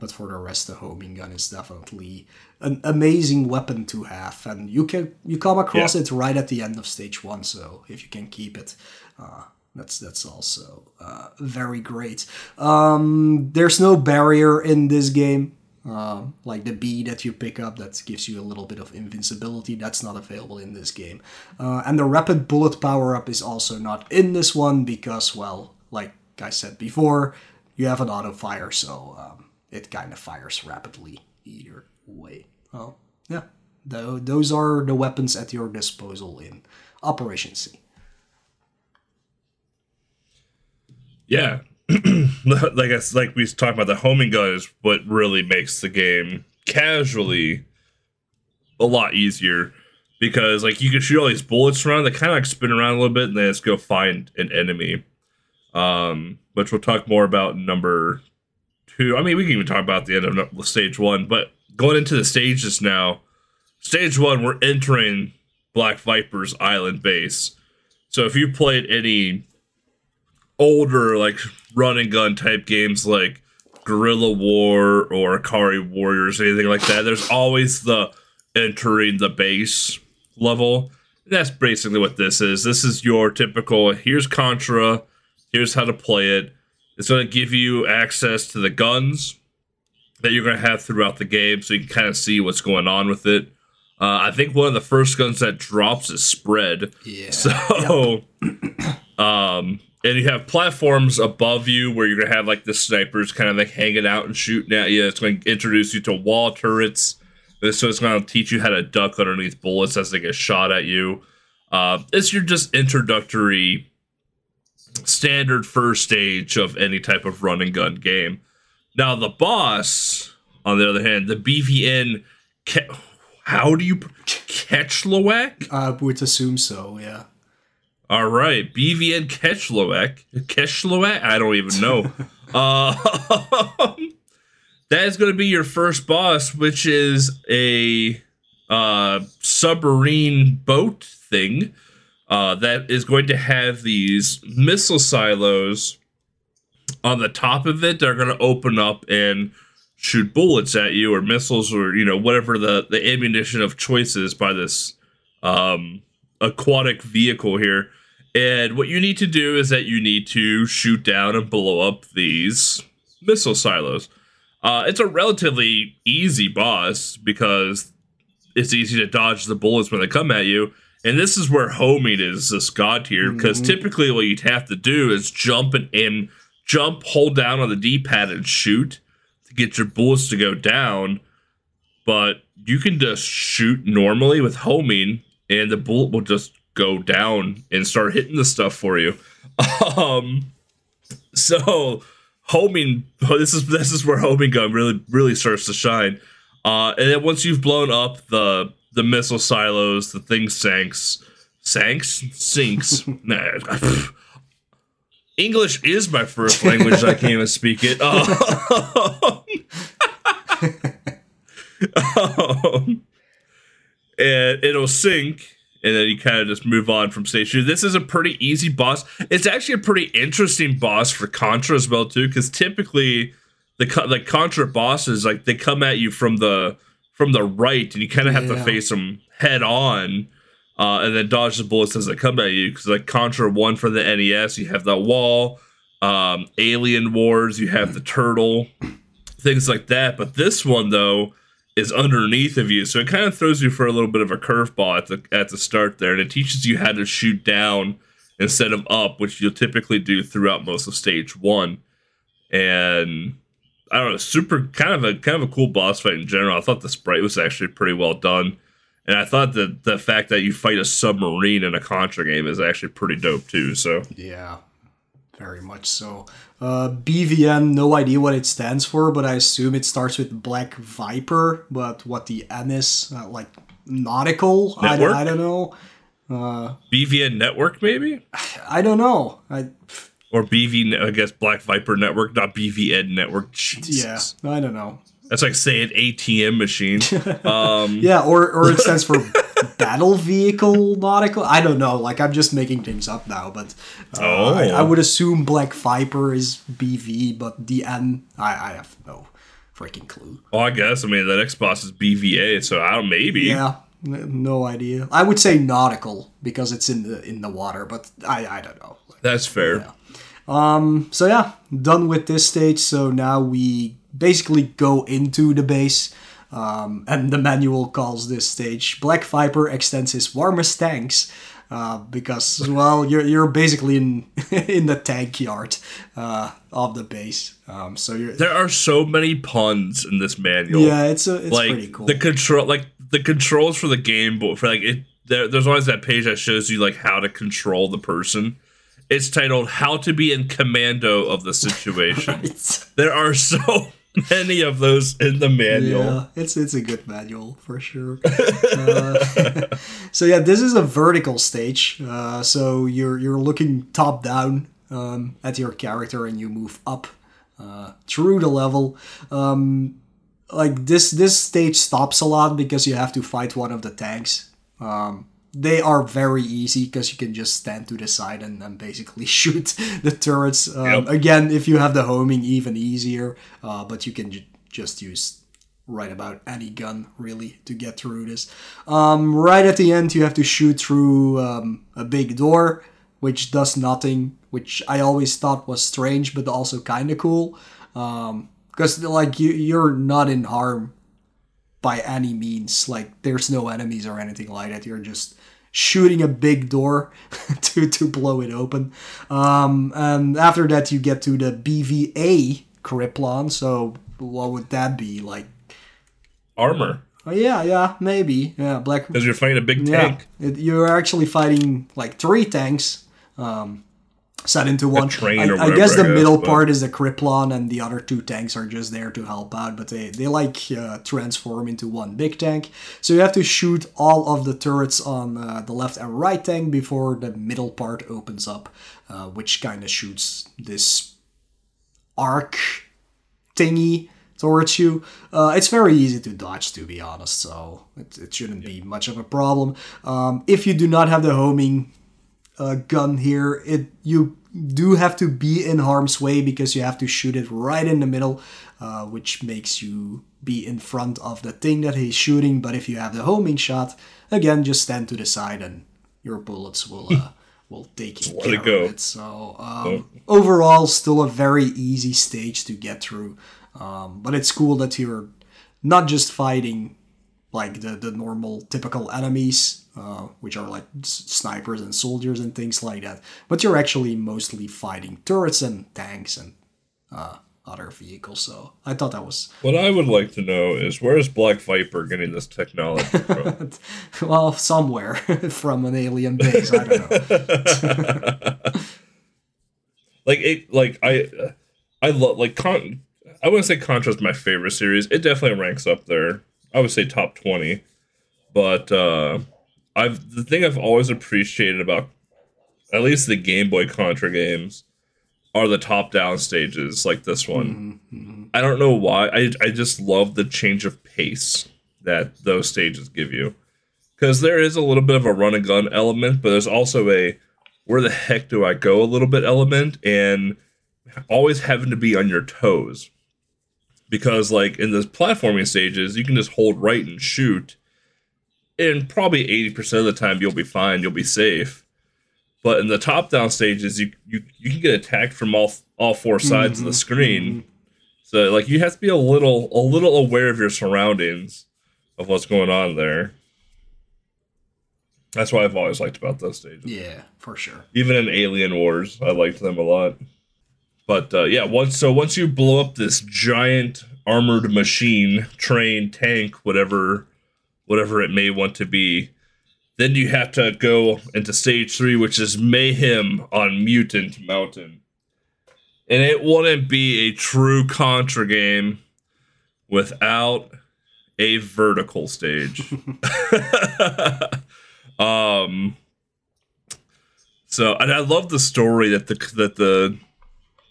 but for the rest, the homing gun is definitely an amazing weapon to have, and you can you come across Yeah. it right at the end of stage one. So if you can keep it. Uh, that's that's also uh, very great. Um, there's no barrier in this game. Um, like the bee that you pick up that gives you a little bit of invincibility that's not available in this game. Uh, and the rapid bullet power up is also not in this one because well like i said before you have an auto fire so um, it kind of fires rapidly either way. Well yeah Tho- those are the weapons at your disposal in operation c. Yeah. like I, like we talked about, the homing gun is what really makes the game casually a lot easier because like you can shoot all these bullets around, they kind of like spin around a little bit, and then just go find an enemy. Um, which we'll talk more about in number two. I mean, we can even talk about the end of stage one, but going into the stages now, stage one, we're entering Black Viper's island base. So if you played any older like run and gun type games like Guerrilla War or Ikari Warriors, anything like that, there's always the entering the base level. That's basically what this is. This is your typical here's Contra, here's how to play it. It's going to give you access to the guns that you're going to have throughout the game so you can kind of see what's going on with it. Uh, I think one of the first guns that drops is spread. Yeah. So, um, and you have platforms above you where you're gonna have like the snipers kind of like hanging out and shooting at you. It's going to introduce you to wall turrets. So it's going to teach you how to duck underneath bullets as they get shot at you. Uh, it's your just introductory standard first stage of any type of run and gun game. Now the boss, on the other hand, the BVN. Ca- how do you catch Loak? I would assume so. Yeah. All right, BVN Kechloak. Kechloak? I don't even know. uh, that is going to be your first boss, which is a uh, submarine boat thing uh, that is going to have these missile silos on the top of it. They're going to open up and shoot bullets at you, or missiles, or you know whatever the the ammunition of choice is by this um, aquatic vehicle here. And what you need to do is that you need to shoot down and blow up these missile silos. Uh, it's a relatively easy boss because it's easy to dodge the bullets when they come at you. And this is where homing is this god tier because typically what you'd have to do is jump and, and jump, hold down on the D pad and shoot to get your bullets to go down. But you can just shoot normally with homing and the bullet will just go down and start hitting the stuff for you. Um, so homing this is this is where homing gun really really starts to shine. Uh, and then once you've blown up the the missile silos, the thing sinks, sinks, sinks. nah, English is my first language. I can't even speak it. Uh, um, and it'll sink and then you kind of just move on from stage two. This is a pretty easy boss. It's actually a pretty interesting boss for Contra as well too, because typically the the Contra bosses like they come at you from the from the right, and you kind of have Yeah. to face them head on, uh, and then dodge the bullets as they come at you. Because like Contra one for the NES, you have the wall. Um, Alien Wars, you have the turtle, things like that. But this one though is underneath of you, so it kind of throws you for a little bit of a curveball at the at the start there, and it teaches you how to shoot down instead of up, which you'll typically do throughout most of stage one. And I don't know, super kind of a kind of a cool boss fight in general. I thought the sprite was actually pretty well done, and I thought that the fact that you fight a submarine in a Contra game is actually pretty dope too. So Yeah, very much so. Uh, BVN, no idea what it stands for, but I assume it starts with Black Viper. But what the N is, uh, like nautical? I? I don't know. Uh, BVN Network maybe I don't know. I or BV I guess Black Viper Network, not BVN Network. Jesus. yeah, I don't know. That's like saying ATM machine. um, Yeah, or or it stands for battle vehicle nautical. I don't know. Like I'm just making things up now, but uh, Oh. I, I would assume Black Viper is BV, but the N, I I have no freaking clue. well, I guess I mean that Xbox is BVA, so I don't maybe. Yeah, no idea. I would say nautical because it's in the in the water, but I I don't know. That's fair. Um so yeah, done with this stage. So now we basically go into the base. Um, and the manual calls this stage Black Viper extends his warmest tanks uh, because well you're you're basically in in the tank yard uh, of the base. Um, so you're There are so many puns in this manual. yeah, it's a it's like pretty cool. the control, like the controls for the game, but for like it, there, there's always that page that shows you like how to control the person. It's titled "How to Be in Commando of the Situation." It's- there are so many of those in the manual. Yeah, it's it's a good manual for sure. uh, so yeah, this is a vertical stage. Uh, so you're you're looking top down um, at your character, and you move up uh, through the level. Um, like this this stage stops a lot because you have to fight one of the tanks. Um, they are very easy because you can just stand to the side and, and basically shoot the turrets. Um, Yep. Again, if you have the homing, even easier. Uh, but you can j- just use right about any gun really to get through this. Um, right at the end, you have to shoot through um, a big door, which does nothing. Which I always thought was strange, but also kind of cool. Because like you, you're not in harm by any means. Like there's no enemies or anything like that. You're just shooting a big door to to blow it open. Um, and after that, you get to the BVA Criplon. So what would that be like? Armor. Oh, yeah, yeah, maybe. Yeah, black. Because you're fighting a big Yeah, tank. it, you're actually fighting like three tanks. Um, set into one. I, I guess the I middle guess, but- part is the Criplon, and the other two tanks are just there to help out. But they they like uh, transform into one big tank. So you have to shoot all of the turrets on uh, the left and right tank before the middle part opens up, uh, which kind of shoots this arc thingy towards you. Uh, it's very easy to dodge, to be honest, so it, it shouldn't be much of a problem. Um, if you do not have the homing uh, gun here, it you do have to be in harm's way because you have to shoot it right in the middle, uh, which makes you be in front of the thing that he's shooting. But if you have the homing shot, again, just stand to the side and your bullets will. Uh, Will take let care it go. of it. So um, overall, still a very easy stage to get through. Um, but it's cool that you're not just fighting like the, the normal typical enemies, uh, which are like snipers and soldiers and things like that, but you're actually mostly fighting turrets and tanks and uh, other vehicles. So I thought that was What I would like to know is where is Black Viper getting this technology from? well somewhere from an alien base. I don't know. like it, like I, uh, I love like con. I wouldn't say Contra's my favorite series. It definitely ranks up there. I would say top twenty. But uh, I've the thing I've always appreciated about at least the Game Boy Contra games are the top down stages like this one. Mm-hmm, mm-hmm. I don't know why. I I just love the change of pace that those stages give you. Because there is a little bit of a run and gun element, but there's also a where the heck do I go a little bit element and always having to be on your toes. Because like in the platforming stages, you can just hold right and shoot. And probably 80% of the time you'll be fine, you'll be safe. But in the top down stages, you, you you can get attacked from all all four sides of the screen. So like you have to be a little a little aware of your surroundings of what's going on there. That's what I've always liked about those stages. Yeah, for sure. Even in Alien Wars, I liked them a lot. But uh, yeah, once so once you blow up this giant armored machine, train, tank, whatever, whatever it may want to be, then you have to go into stage three, which is mayhem on Mutant Mountain. And it wouldn't be a true Contra game without a vertical stage. um so and I love the story that the that the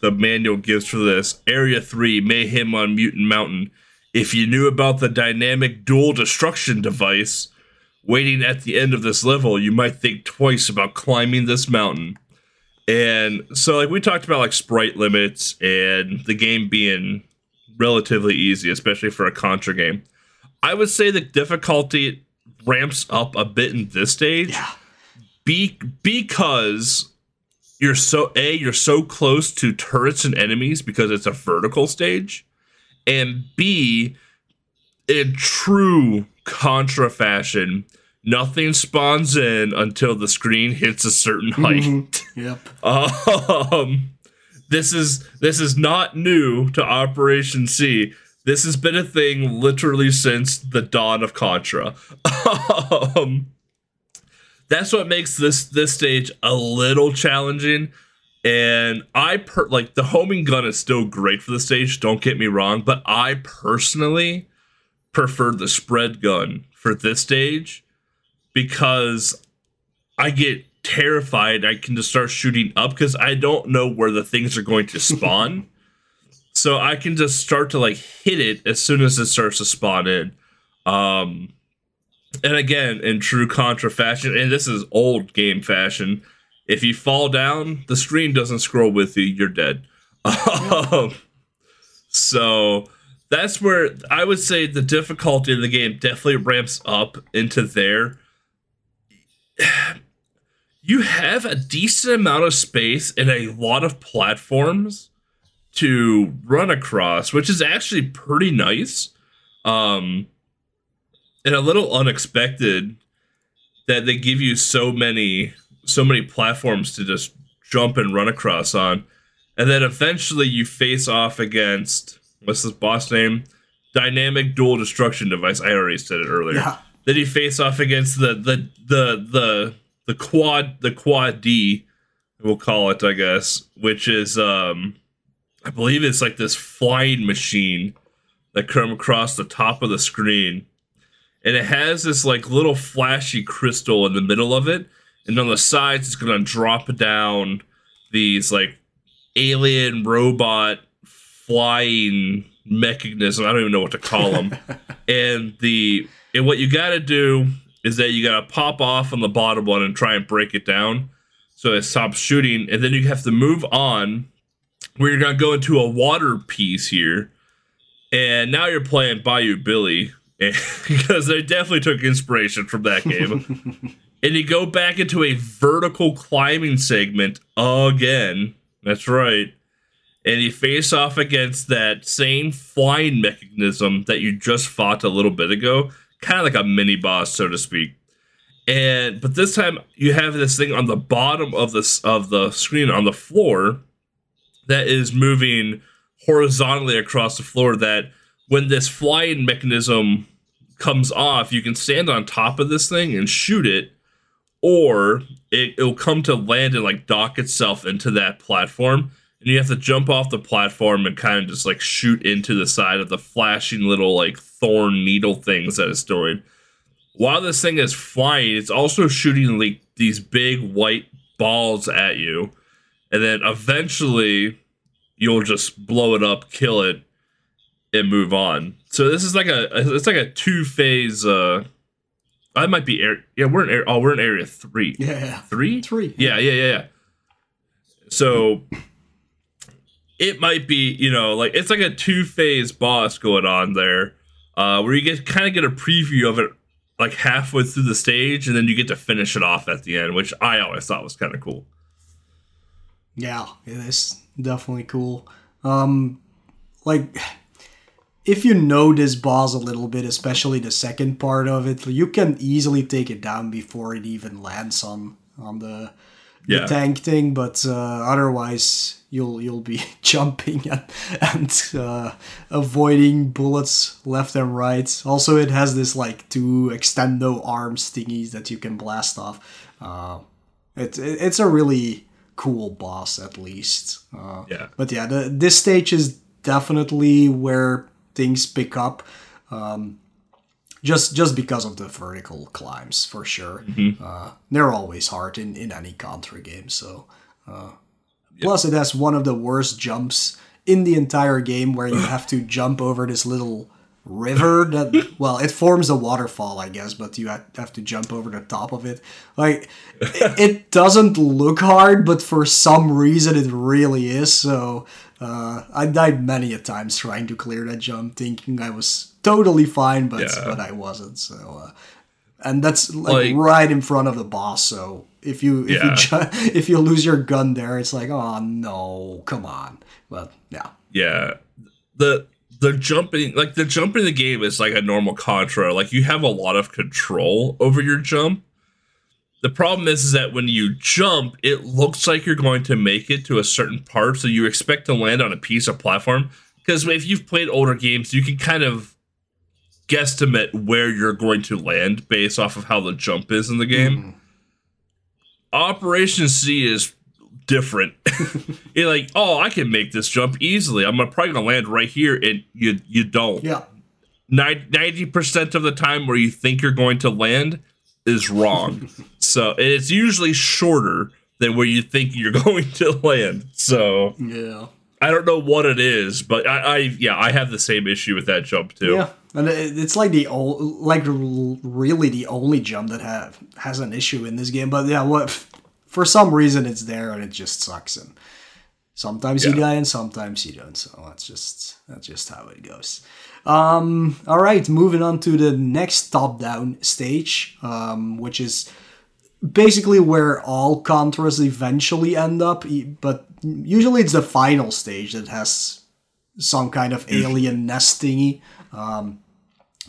the manual gives for this. Area 3 Mayhem on Mutant Mountain. If you knew about the dynamic dual destruction device waiting at the end of this level, you might think twice about climbing this mountain. And so like we talked about like sprite limits and the game being relatively easy, especially for a Contra game. I would say the difficulty ramps up a bit in this stage. Yeah. Be because you're so a you're so close to turrets and enemies because it's a vertical stage, and b in true Contra fashion, nothing spawns in until the screen hits a certain height. Yep. Um, this is this is not new to Operation C. This has been a thing literally since the dawn of Contra. um, that's what makes this this stage a little challenging. And I per like the homing gun is still great for the stage. Don't get me wrong, but I personally prefer the spread gun for this stage because I get terrified. I can just start shooting up because I don't know where the things are going to spawn. so I can just start to like hit it as soon as it starts to spawn in. Um, and again, in true Contra fashion, and this is old game fashion, if you fall down, the screen doesn't scroll with you, you're dead. Um, so that's where I would say the difficulty of the game definitely ramps up into there. You have a decent amount of space and a lot of platforms to run across, which is actually pretty nice. Um, and a little unexpected that they give you so many so many platforms to just jump and run across on. And then eventually you face off against what's this boss name? Dynamic dual destruction device. I already said it earlier. Yeah. then you face off against the the the the the quad the quad d we'll call it i guess which is um i believe it's like this flying machine that come across the top of the screen. And it has this like little flashy crystal in the middle of it and on the sides it's going to drop down these like alien robot flying mechanism i don't even know what to call them and the and what you got to do is that you got to pop off on the bottom one and try and break it down so it stops shooting. And then you have to move on where you're going to go into a water piece here. And now you're playing bayou billy because they definitely took inspiration from that game and you go back into a vertical climbing segment again. That's right. And you face off against that same flying mechanism that you just fought a little bit ago, kind of like a mini boss, so to speak. And but this time you have this thing on the bottom of this of the screen on the floor that is moving horizontally across the floor. That when this flying mechanism comes off, you can stand on top of this thing and shoot it or it, it'll come to land and like dock itself into that platform and you have to jump off the platform and kind of just like shoot into the side of the flashing little like thorn needle things that it's doing while this thing is flying it's also shooting like these big white balls at you and then eventually you'll just blow it up kill it and move on. So this is like a it's like a two phase uh I might be air. Yeah, we're in air. Oh, we're in area three. Yeah. Three. Three. Yeah, yeah, yeah, yeah. So it might be, you know, like it's like a two phase boss going on there, uh, where you get kind of get a preview of it like halfway through the stage, and then you get to finish it off at the end, which I always thought was kind of cool. Yeah, it is definitely cool. Um, like if you know this boss a little bit, especially the second part of it, you can easily take it down before it even lands on on the, the Yeah. tank thing. But uh, otherwise, you'll you'll be jumping and, and uh, avoiding bullets left and right. Also, it has this like two extendo arms thingies that you can blast off. Uh, it's it's a really cool boss at least. Uh, Yeah. But yeah, the, this stage is definitely where things pick up. Um, just just because of the vertical climbs, for sure. Uh, they're always hard in, in any Contra game. So, uh, plus it has one of the worst jumps in the entire game, where you have to jump over this little river that well it forms a waterfall i guess but you have to jump over the top of it like it, it doesn't look hard but for some reason it really is so uh, i died many a times trying to clear that jump thinking i was totally fine but Yeah. but i wasn't so uh, and that's like, Like- right in front of the boss so if you if Yeah. you ju- if you lose your gun there it's like oh no come on but yeah Yeah. The the jumping like the jump in the game is like a normal contra. Like you have a lot of control over your jump. The problem is, is that when you jump, it looks like you're going to make it to a certain part, so you expect to land on a piece of platform. Because if you've played older games, you can kind of guesstimate where you're going to land based off of how the jump is in the game. Mm-hmm. Operation C is different. You're like, oh, I can make this jump easily. I'm probably gonna land right here, and you you don't. yeah Ninety percent of the time, where you think you're going to land is wrong. so it's usually shorter than where you think you're going to land. So yeah I don't know what it is, but I, I yeah, I have the same issue with that jump too. Yeah, and it's like the old, like really the only jump that have has an issue in this game. But yeah, what for some reason it's there and it just sucks. And sometimes yeah. you die and sometimes you don't. So that's just that's just how it goes. Um, all right, moving on to the next top-down stage, um, which is basically where all Contras eventually end up, but usually it's the final stage that has some kind of alien nest thingy. Um,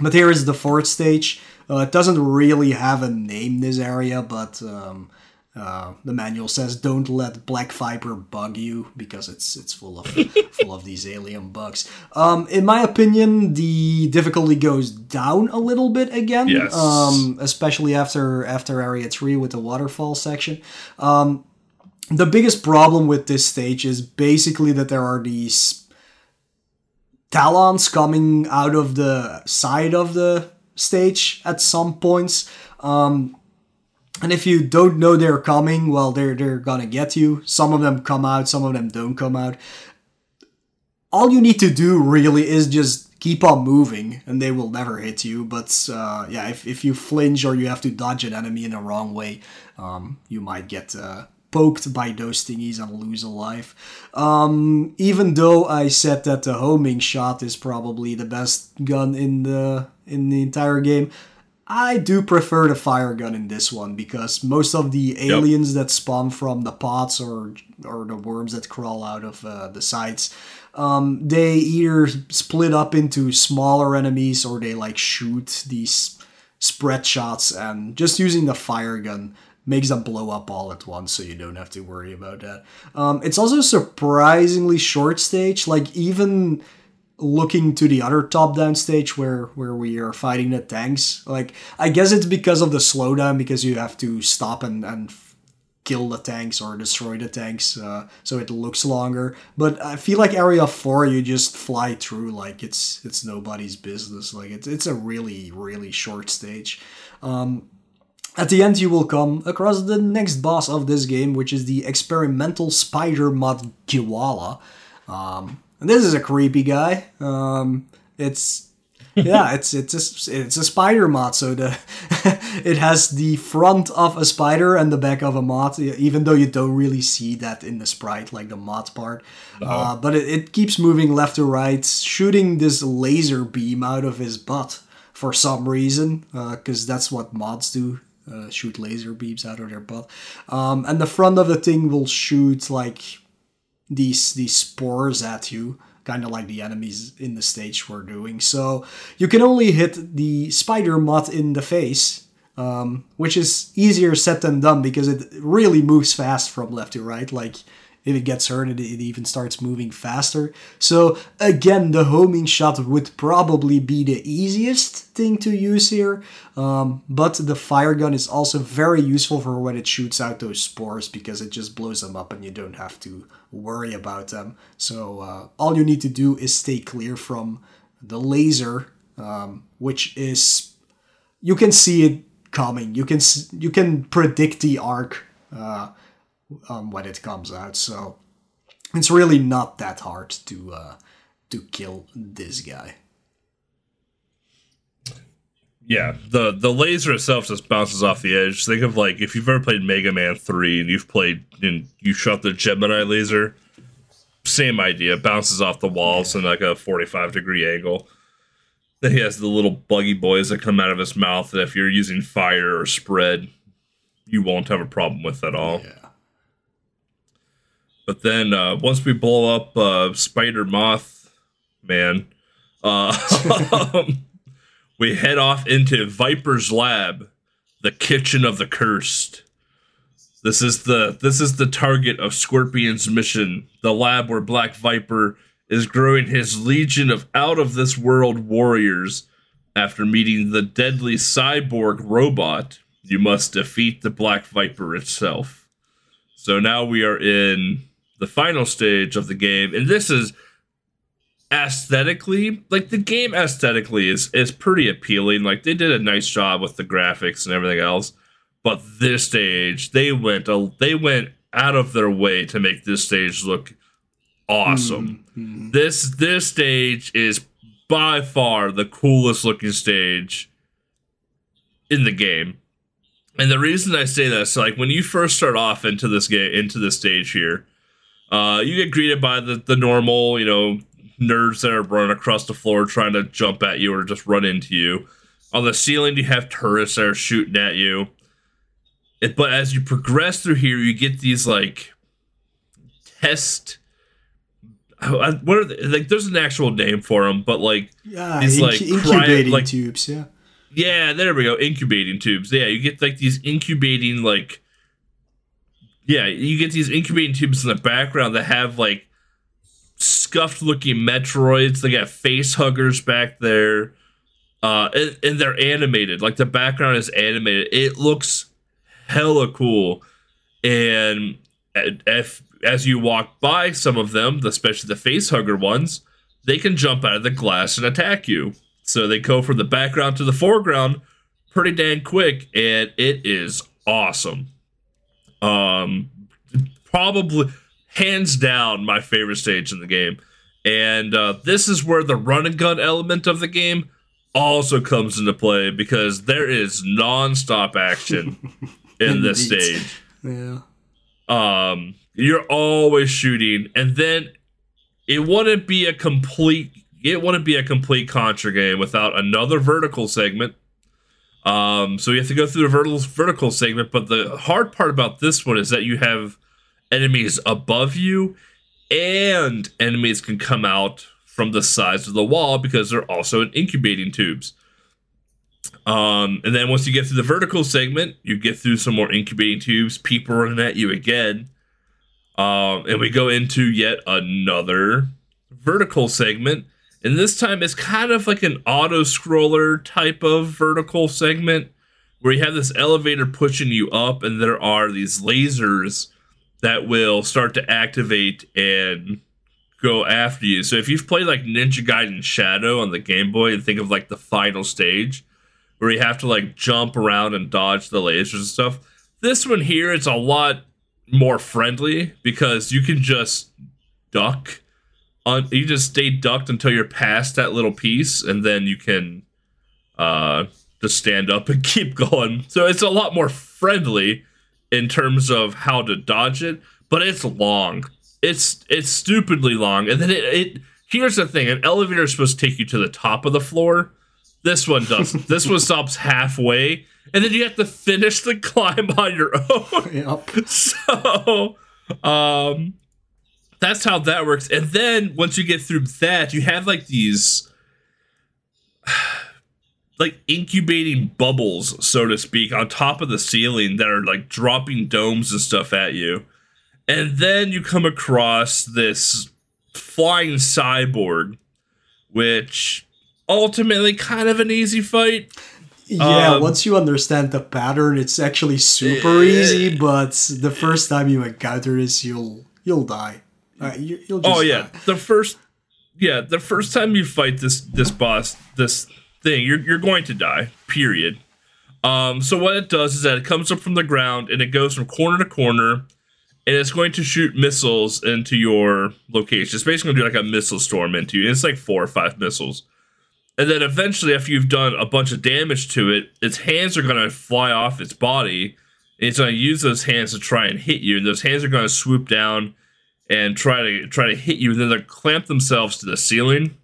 but here is the fourth stage. Uh, it doesn't really have a name, this area, but um, uh, the manual says don't let black viper bug you because it's it's full of full of these alien bugs. Um, in my opinion, the difficulty goes down a little bit again. Yes. Um, especially after after area three with the waterfall section. Um, the biggest problem with this stage is basically that there are these talons coming out of the side of the stage at some points. Um, and if you don't know they're coming, well, they're they're gonna get you. Some of them come out, some of them don't come out. All you need to do really is just keep on moving, and they will never hit you. But uh, yeah, if, if you flinch or you have to dodge an enemy in the wrong way, um, you might get uh, poked by those thingies and lose a life. Um, even though I said that the homing shot is probably the best gun in the in the entire game, I do prefer the fire gun in this one because most of the aliens yep. that spawn from the pots or or the worms that crawl out of uh, the sides, um, they either split up into smaller enemies or they like shoot these spread shots and just using the fire gun makes them blow up all at once so you don't have to worry about that. Um, it's also surprisingly short stage, like even looking to the other top down stage where where we are fighting the tanks. Like i guess it's because of the slowdown because you have to stop and and kill the tanks or destroy the tanks uh, so it looks longer. But i feel like area 4 you just fly through like it's it's nobody's business. Like it's, it's a really really short stage. Um, at the end, you will come across the next boss of this game, which is the experimental spider moth Giwala. Um, and this is a creepy guy. Um, it's yeah, it's it's a, it's a spider moth. So the it has the front of a spider and the back of a moth. Even though you don't really see that in the sprite, like the moth part, uh-huh. uh, but it, it keeps moving left to right, shooting this laser beam out of his butt for some reason, because uh, that's what mods do. Uh, shoot laser beams out of their butt, um, and the front of the thing will shoot like these these spores at you kind of like the enemies in the stage were doing. So you can only hit the spider moth in the face um, which is easier said than done because it really moves fast from left to right. Like if it gets hurt, it, it even starts moving faster. So again, the homing shot would probably be the easiest thing to use here. Um, but the fire gun is also very useful for when it shoots out those spores because it just blows them up and you don't have to worry about them. So uh, all you need to do is stay clear from the laser, um, which is you can see it coming. You can you can predict the arc. Uh, um, when it comes out. So it's really not that hard to uh, to kill this guy. Yeah, the the laser itself just bounces off the edge. Think of like if you've ever played Mega Man Three and you've played and you shot the Gemini laser, same idea. Bounces off the walls in like a forty five degree angle. Then he has the little buggy boys that come out of his mouth that if you're using fire or spread, you won't have a problem with at all. Yeah. But then uh, once we blow up uh, Spider Moth Man, uh, we head off into Viper's lab, the kitchen of the cursed. This is the this is the target of Scorpion's mission, the lab where Black Viper is growing his legion of out of this world warriors. After meeting the deadly cyborg robot, you must defeat the Black Viper itself. So now we are in the final stage of the game, and this is aesthetically like the game aesthetically is is pretty appealing. Like they did a nice job with the graphics and everything else, but this stage they went a, they went out of their way to make this stage look awesome. Mm, mm. This this stage is by far the coolest looking stage in the game. And the reason I say this, like when you first start off into this game, into this stage here, uh, you get greeted by the, the normal, you know, nerds that are running across the floor trying to jump at you or just run into you. On the ceiling, you have turrets that are shooting at you. It, but as you progress through here, you get these like test. I- What are they? like? There's an actual name for them, but like Yeah, incu- like incubating cryo- like- tubes. Yeah. yeah, there we go. Incubating tubes. Yeah, you get like these incubating like Yeah, you get these incubating tubes in the background that have like scuffed looking Metroids. They got face huggers back there. Uh and, and they're animated. Like the background is animated. It looks hella cool. And if as you walk by some of them, especially the face hugger ones, they can jump out of the glass and attack you. So they go from the background to the foreground pretty dang quick, and it is awesome. Um, probably hands down my favorite stage in the game, and uh, this is where the run and gun element of the game also comes into play because there is non-stop action in this stage. Yeah. um you're always shooting and then it wouldn't be a complete it wouldn't be a complete contra game without another vertical segment um so you have to go through the vertical vertical segment but the hard part about this one is that you have enemies above you and enemies can come out from the sides of the wall because they're also in incubating tubes um, and then once you get through the vertical segment, you get through some more incubating tubes, people running at you again. Um, and we go into yet another vertical segment. And this time it's kind of like an auto scroller type of vertical segment where you have this elevator pushing you up, and there are these lasers that will start to activate and go after you. So if you've played like Ninja Gaiden Shadow on the Game Boy and think of like the final stage, where you have to like jump around and dodge the lasers and stuff. This one here it's a lot more friendly because you can just duck on you just stay ducked until you're past that little piece and then you can uh just stand up and keep going. So it's a lot more friendly in terms of how to dodge it, but it's long. It's it's stupidly long. And then it, it here's the thing, an elevator is supposed to take you to the top of the floor. This one doesn't. this one stops halfway, and then you have to finish the climb on your own. Yep. so, um, that's how that works. And then once you get through that, you have like these, like incubating bubbles, so to speak, on top of the ceiling that are like dropping domes and stuff at you. And then you come across this flying cyborg, which ultimately kind of an easy fight. Yeah, Um, once you understand the pattern, it's actually super easy. But the first time you encounter this, you'll you'll die. Uh, you, you'll just Oh yeah, die. the first, yeah, the first time you fight this this boss, this thing, you're you're going to die. Period. Um, so what it does is that it comes up from the ground and it goes from corner to corner, and it's going to shoot missiles into your location. It's basically going to do like a missile storm into you. It's like four or five missiles. And then eventually, after you've done a bunch of damage to it, its hands are going to fly off its body. And it's going to use those hands to try and hit you. And those hands are going to swoop down and try to try to hit you. Then they clamp themselves to the ceiling,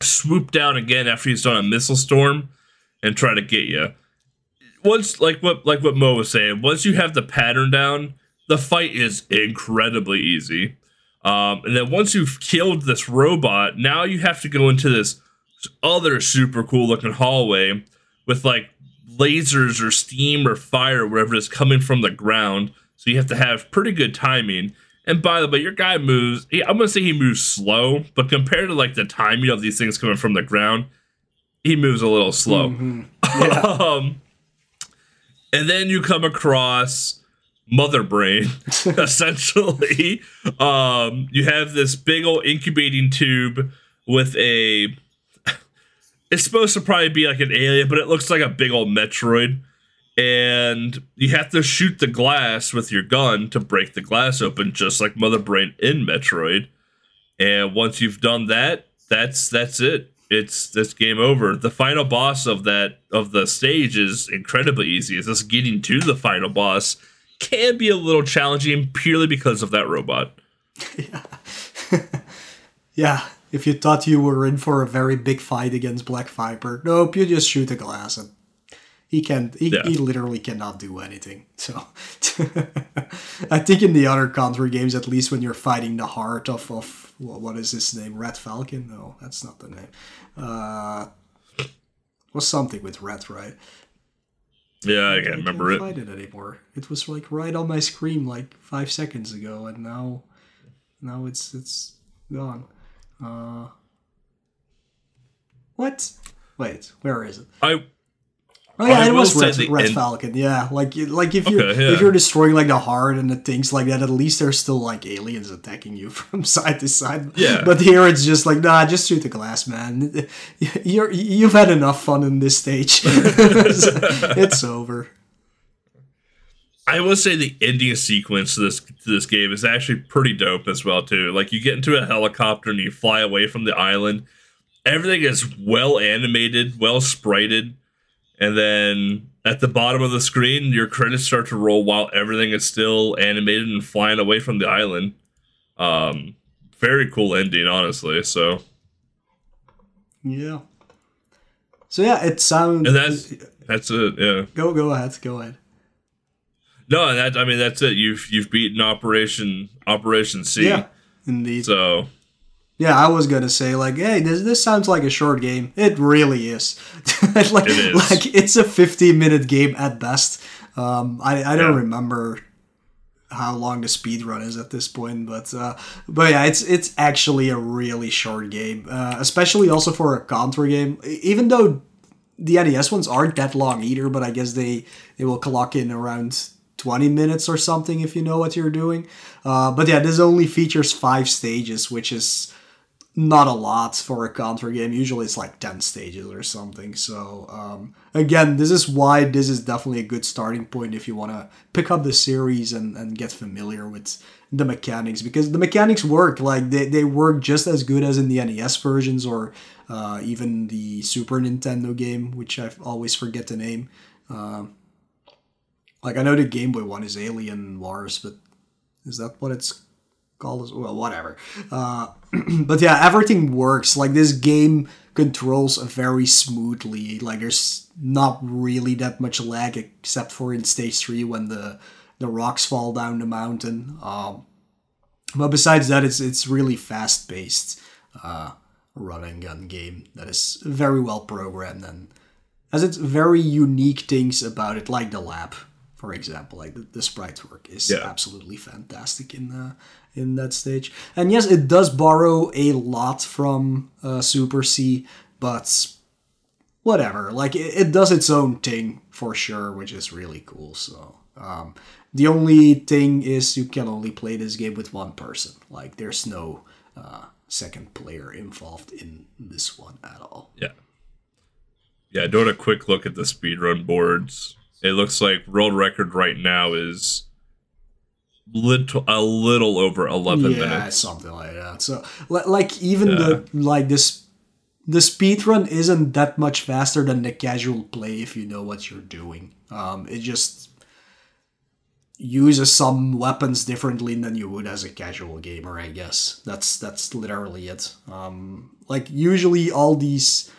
swoop down again after he's done a missile storm, and try to get you. Once, like what like what Mo was saying, once you have the pattern down, the fight is incredibly easy. Um, and then once you've killed this robot, now you have to go into this other super cool looking hallway with like lasers or steam or fire, whatever is coming from the ground. So you have to have pretty good timing. And by the way, your guy moves. He, I'm gonna say he moves slow, but compared to like the timing of these things coming from the ground, he moves a little slow. Mhm. Yeah. um, and then you come across Mother Brain, essentially. Um, you have this big old incubating tube with a. It's supposed to probably be like an alien, but it looks like a big old Metroid. And you have to shoot the glass with your gun to break the glass open, just like Mother Brain in Metroid. And once you've done that, that's that's it. It's this game over. The final boss of that of the stage is incredibly easy. It's just getting to the final boss can be a little challenging purely because of that robot. yeah. yeah. If you thought you were in for a very big fight against Black Viper, nope, you just shoot a glass and he can he, yeah. he literally cannot do anything. So I think in the other Contra games, at least when you're fighting the heart of of what is his name, Red Falcon? No, that's not the name. Uh, was something with Red, right? Yeah, I can't I remember can't it. Find it anymore. It was like right on my screen like five seconds ago, and now, now it's it's gone. Uh, what? Wait, where is it? I Oh yeah, it was Red, Red end- Falcon. Yeah, like like if you okay, yeah. if you're destroying like the heart and the things like that, at least there's still like aliens attacking you from side to side. Yeah. But here it's just like nah, just shoot the glass, man. You're you've had enough fun in this stage. it's over. I will say the ending sequence to this to this game is actually pretty dope as well too. Like you get into a helicopter and you fly away from the island. Everything is well animated, well sprited and then at the bottom of the screen, your credits start to roll while everything is still animated and flying away from the island. Um, very cool ending, honestly. So, yeah. So yeah, it sounds. And that's that's it. Yeah. Go go ahead. Go ahead. No, that I mean that's it. You've you've beaten Operation Operation C. Yeah, indeed. So yeah, I was gonna say like, hey, this this sounds like a short game. It really is. like, it is. like it's a 15 minute game at best. Um, I I don't yeah. remember how long the speed run is at this point, but uh, but yeah, it's it's actually a really short game, uh, especially also for a Contra game. Even though the NES ones aren't that long either, but I guess they they will clock in around 20 minutes or something if you know what you're doing. Uh, but yeah, this only features five stages, which is not a lot for a Contra game. Usually it's like 10 stages or something. So, um, again, this is why this is definitely a good starting point if you want to pick up the series and, and get familiar with the mechanics because the mechanics work. Like, they, they work just as good as in the NES versions or uh, even the Super Nintendo game, which I always forget the name. Um, like, I know the Game Boy one is Alien Wars, but is that what it's called? well, whatever. Uh, but yeah, everything works. Like this game controls very smoothly. Like there's not really that much lag except for in stage three when the the rocks fall down the mountain. Um, but besides that, it's it's really fast paced uh, run and gun game that is very well programmed and has its very unique things about it, like the lab, for example. Like the, the sprite work is yeah. absolutely fantastic in the in that stage. And yes, it does borrow a lot from uh, Super C, but whatever. Like it, it, does its own thing for sure, which is really cool. So um, the only thing is you can only play this game with one person. Like there's no uh, second player involved in this one at all. Yeah. Yeah, doing a quick look at the speedrun boards. It looks like world record right now is little a little over 11 yeah, minutes. something like that. So like even yeah. the like this the speed run isn't that much faster than the casual play if you know what you're doing. Um it just uses some weapons differently than you would as a casual gamer i guess. That's that's literally it. Um like usually all these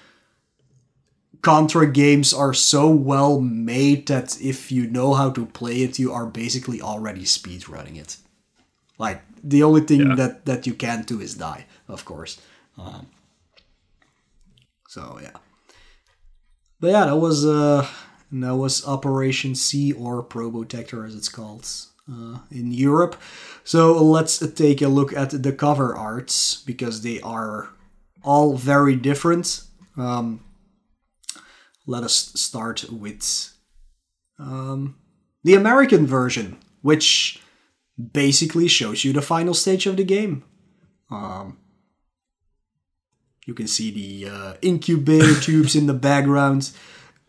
Contra games are so well made that if you know how to play it, you are basically already speedrunning it. Like the only thing yeah. that that you can do is die, of course. Um, so yeah, but yeah, that was uh that was Operation C or Probotector as it's called uh, in Europe. So let's take a look at the cover arts because they are all very different. Um, let us start with um, the American version, which basically shows you the final stage of the game. Um, you can see the uh, incubator tubes in the background.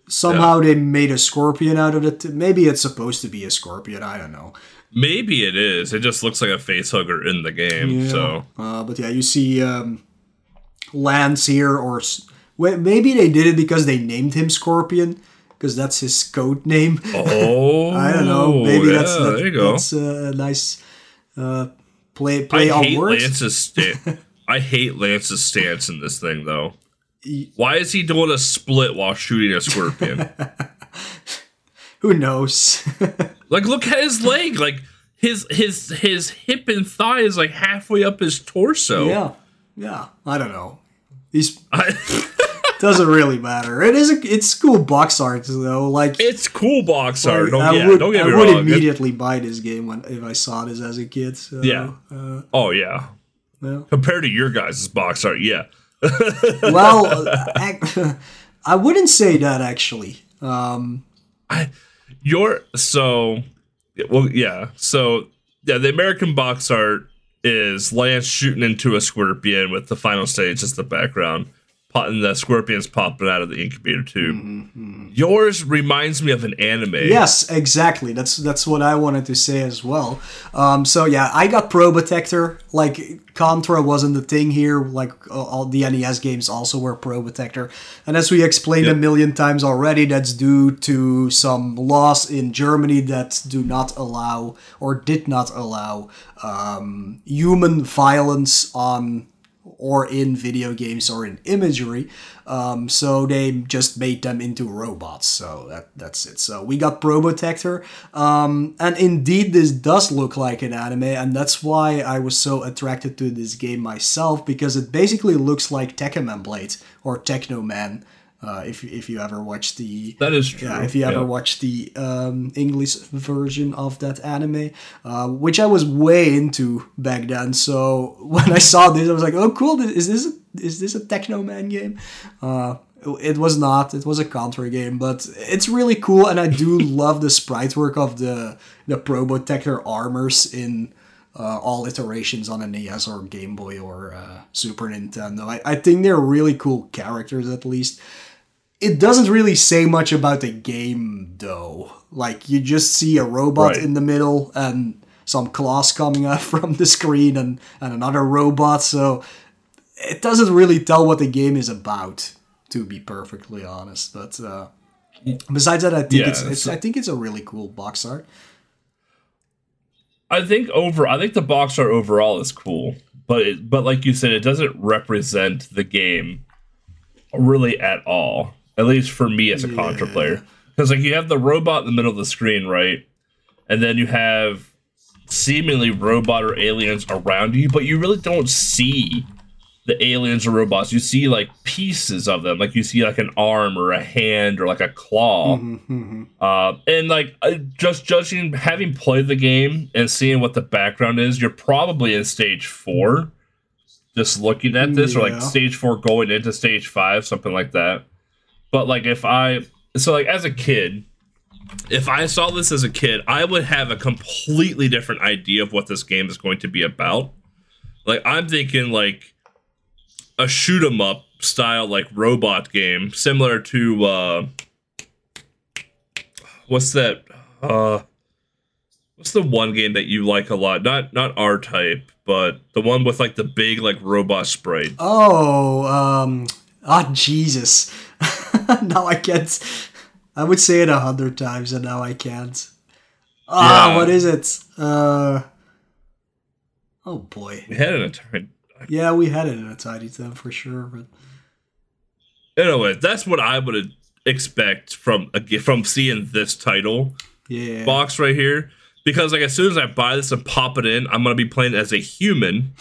somehow they made a scorpion out of it. Maybe it's supposed to be a scorpion. I don't know. Maybe it is. It just looks like a face hugger in the game. Yeah. So Uh, but yeah, you see um, Lance here, or maybe they did it because they named him Scorpion, because that's his code name. oh, I don't know. Maybe yeah, that's that, there you go. that's a nice uh, play I play on hate words. Lance's sta- I hate Lance's stance in this thing though. Why is he doing a split while shooting a scorpion? Who knows? like, look at his leg. Like his his his hip and thigh is like halfway up his torso. yeah, yeah. I don't know. These I, doesn't really matter. It is a, it's cool box art though. Like it's cool box art. Don't, I yeah, would don't get I me would wrong. It- immediately buy this game when if I saw this as a kid. So, Yeah. Uh, oh yeah. well, Compared to your guys' box art, yeah. well uh, ac- I wouldn't say that actually. Um, I your so yeah, well yeah so yeah the American box art is Lance shooting into a scorpion with the final stage as the background, and the scorpion's popping out of the incubator tube. Yours reminds me of an anime. Yes, exactly. That's that's what I wanted to say as well. Um, so yeah, I got Probotector. Like Contra wasn't the thing here. Like all the NES games also were Probotector, and as we explained a million times already, that's due to some laws in Germany that do not allow or did not allow um, human violence on or in video games or in imagery. Um, so they just made them into robots. So that that's it. So we got Probotector. Um, and indeed, this does look like an anime, and that's why I was so attracted to this game myself because it basically looks like Tekkaman Blade or Teknoman. Uh, if, if you ever watch the that is true. yeah, if you ever Yeah. watched the um, English version of that anime, uh, which I was way into back then. So when I saw this, I was like, "Oh, cool! Is this a, is this a Teknoman game?" Uh, it was not. It was a Contra game, but it's really cool, and I do love the sprite work of the the Probotector armors in uh, all iterations on an NES or Game Boy or uh, Super Nintendo. I, I think they're really cool characters, at least it doesn't really say much about the game though. Like you just see a robot Right. in the middle and some claws coming out from the screen and, and another robot, so it doesn't really tell what the game is about, to be perfectly honest. But uh, besides that, I think Yeah, it's, it's I think it's a really cool box art. I think over. I think the box art overall is cool, but it, but like you said, it doesn't represent the game really at all. At least for me as a Contra player, because like you have the robot in the middle of the screen, right, and then you have seemingly robot or aliens around you, but you really don't see the aliens or robots. You see like pieces of them, like you see like an arm or a hand or like a claw. Mhm. Uh, and like just judging, having played the game and seeing what the background is, you're probably in stage four. Just looking at this, or like stage four going into stage five, something like that. But like if I, so like as a kid, if I saw this as a kid, I would have a completely different idea of what this game is going to be about. Like I'm thinking like a shoot 'em up style like robot game, similar to uh what's that uh what's the one game that you like a lot? Not not R type, but the one with like the big like robot sprite. Oh, um, ah, Jesus! now I can't. I would say it a hundred times, and now I can't. Ah, Yeah. what is it? Uh, oh boy. We had an entire Yeah, we had it in a tiny time for sure, but Anyway, that's what I would expect from a from seeing this title yeah. box right here. Because like as soon as I buy this and pop it in, I'm gonna be playing as a human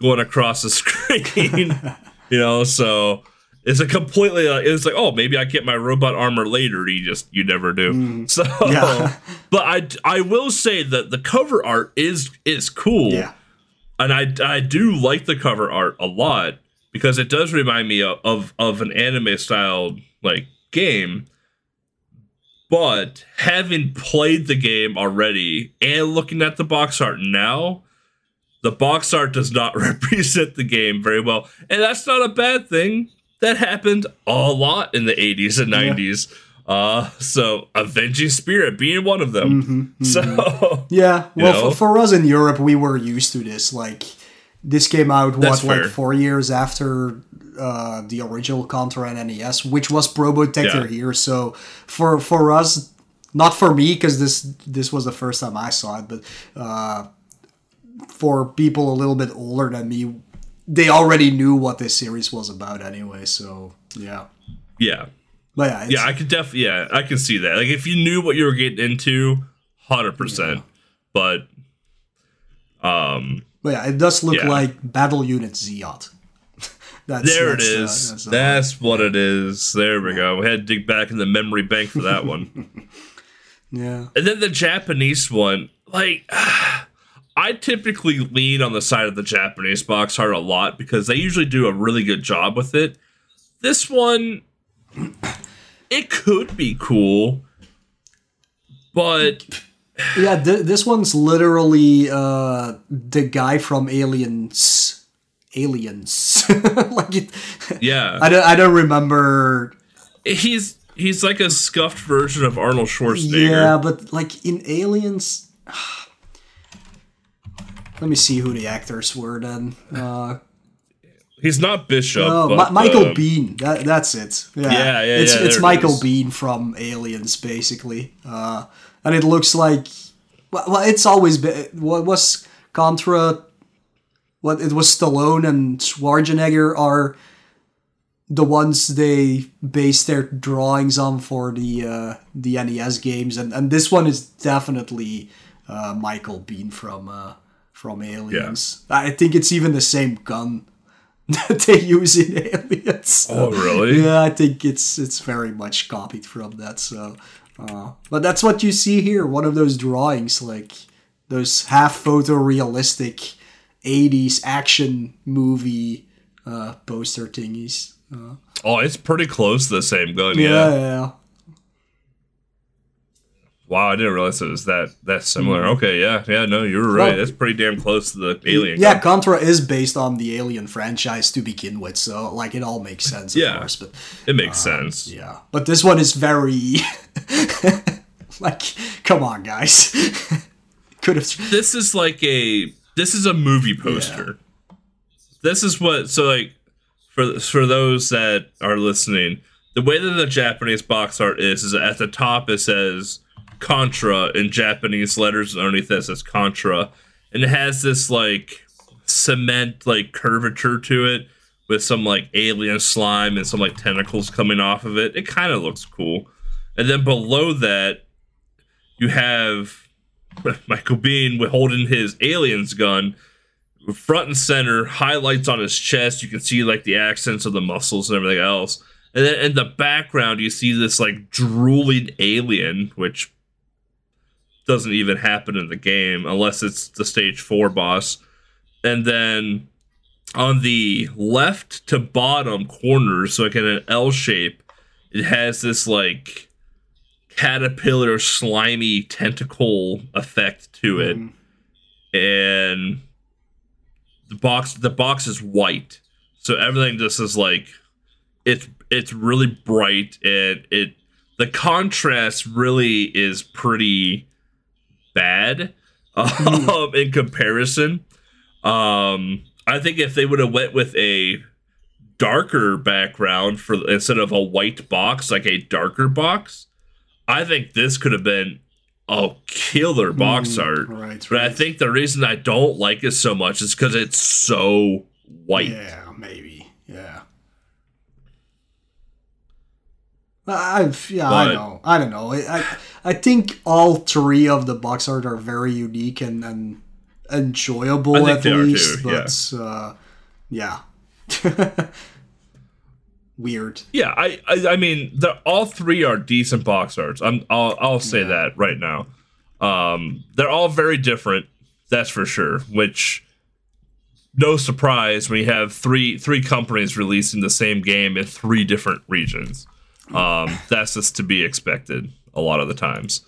going across the screen. you know, so it's a completely uh, it's like, oh, maybe I get my robot armor later. You just you never do. So Yeah. but I I will say that the cover art is is cool yeah. and I, I do like the cover art a lot because it does remind me of, of, of an anime style like game. But having played the game already and looking at the box art now, the box art does not represent the game very well. And that's not a bad thing that happened a lot in the 80s and 90s. Uh, so Avenging Spirit being one of them. So Yeah, You well, know? for, for us in Europe, we were used to this. Like, this came out what like four years after uh, the original Contra and NES, which was Probotector Yeah. here. So for for us, not for me because this this was the first time I saw it, but uh, for people a little bit older than me, they already knew what this series was about anyway. So yeah, yeah, but yeah, yeah, I could definitely, yeah, I can see that. Like if you knew what you were getting into, hundred percent. But um, but yeah, it does look Yeah. like Battle Unit Zeoth. that's, there it that's, uh, is. that's, uh, That's what it is. There we go. We had to dig back in the memory bank for that one. yeah. And then the Japanese one, like I typically lean on the side of the Japanese box art a lot because they usually do a really good job with it. This one it could be cool, but Yeah, th- this one's literally uh, the guy from Aliens. Aliens, like it. yeah, I don't. I don't remember. he's he's like a scuffed version of Arnold Schwarzenegger. Yeah, but like in Aliens. Let me see who the actors were then. Uh, He's not Bishop. oh, but, Mi- Michael uh, Biehn. That, that's it. Yeah, Yeah, yeah, It's yeah, it's it Michael. Biehn from Aliens, basically. Uh, and it looks like. Well, well, it's always been. What was Contra? What it was Stallone and Schwarzenegger are the ones they base their drawings on for the uh, the NES games, and and this one is definitely uh, Michael Biehn from uh, from Aliens. I think it's even the same gun that they use in Aliens. Oh, really? Yeah, I think it's it's very much copied from that. So, uh, but that's what you see here. One of those drawings, like those half photorealistic '80s action movie uh, poster thingies. Uh, Oh, it's pretty close to the same gun. yeah, Yeah. yeah, Wow, I didn't realize it was that that similar. Hmm. Okay, yeah, yeah. No, you're right. Well- That's pretty damn close to the alien. yeah. gun. Contra is based on the Alien franchise to begin with, so like it all makes sense, of Yeah. course. But it makes uh, sense. yeah, but this one is very like, come on, guys. Could have This is like a this is a movie poster. This is what so like for for those that are listening, the way that the Japanese box art is is at the top it says Contra in Japanese letters underneath that says Contra, and it has this like cement like curvature to it with some like alien slime and some like tentacles coming off of it. It kind of looks cool. And then below that, you have Michael Biehn holding his aliens gun front and center, highlights on his chest. You can see like the accents of the muscles and everything else. And then in the background, you see this like drooling alien, which doesn't even happen in the game unless it's the stage four boss. And then on the left to bottom corners, so like in an L shape, it has this like caterpillar slimy tentacle effect to it. Mm-hmm. And the box the box is white. So everything just is like it's it's really bright and it the contrast really is pretty bad um, in comparison. Um, I think if they would have went with a darker background for instead of a white box, like a darker box, I think this could have been a killer box art. right, But I think the reason I don't like it so much is because it's so white. Yeah, maybe. Yeah. I yeah, I know. I don't know. I, I think all three of the box art are very unique and, and enjoyable at least, too, but uh, yeah. Weird. Yeah, I, I, I mean, the, all three are decent box arts. I'm, I'll, I'll say that right now. Um, they're all very different, that's for sure. Which, no surprise when you have three three companies releasing the same game in three different regions. Um, that's just to be expected a lot of the times.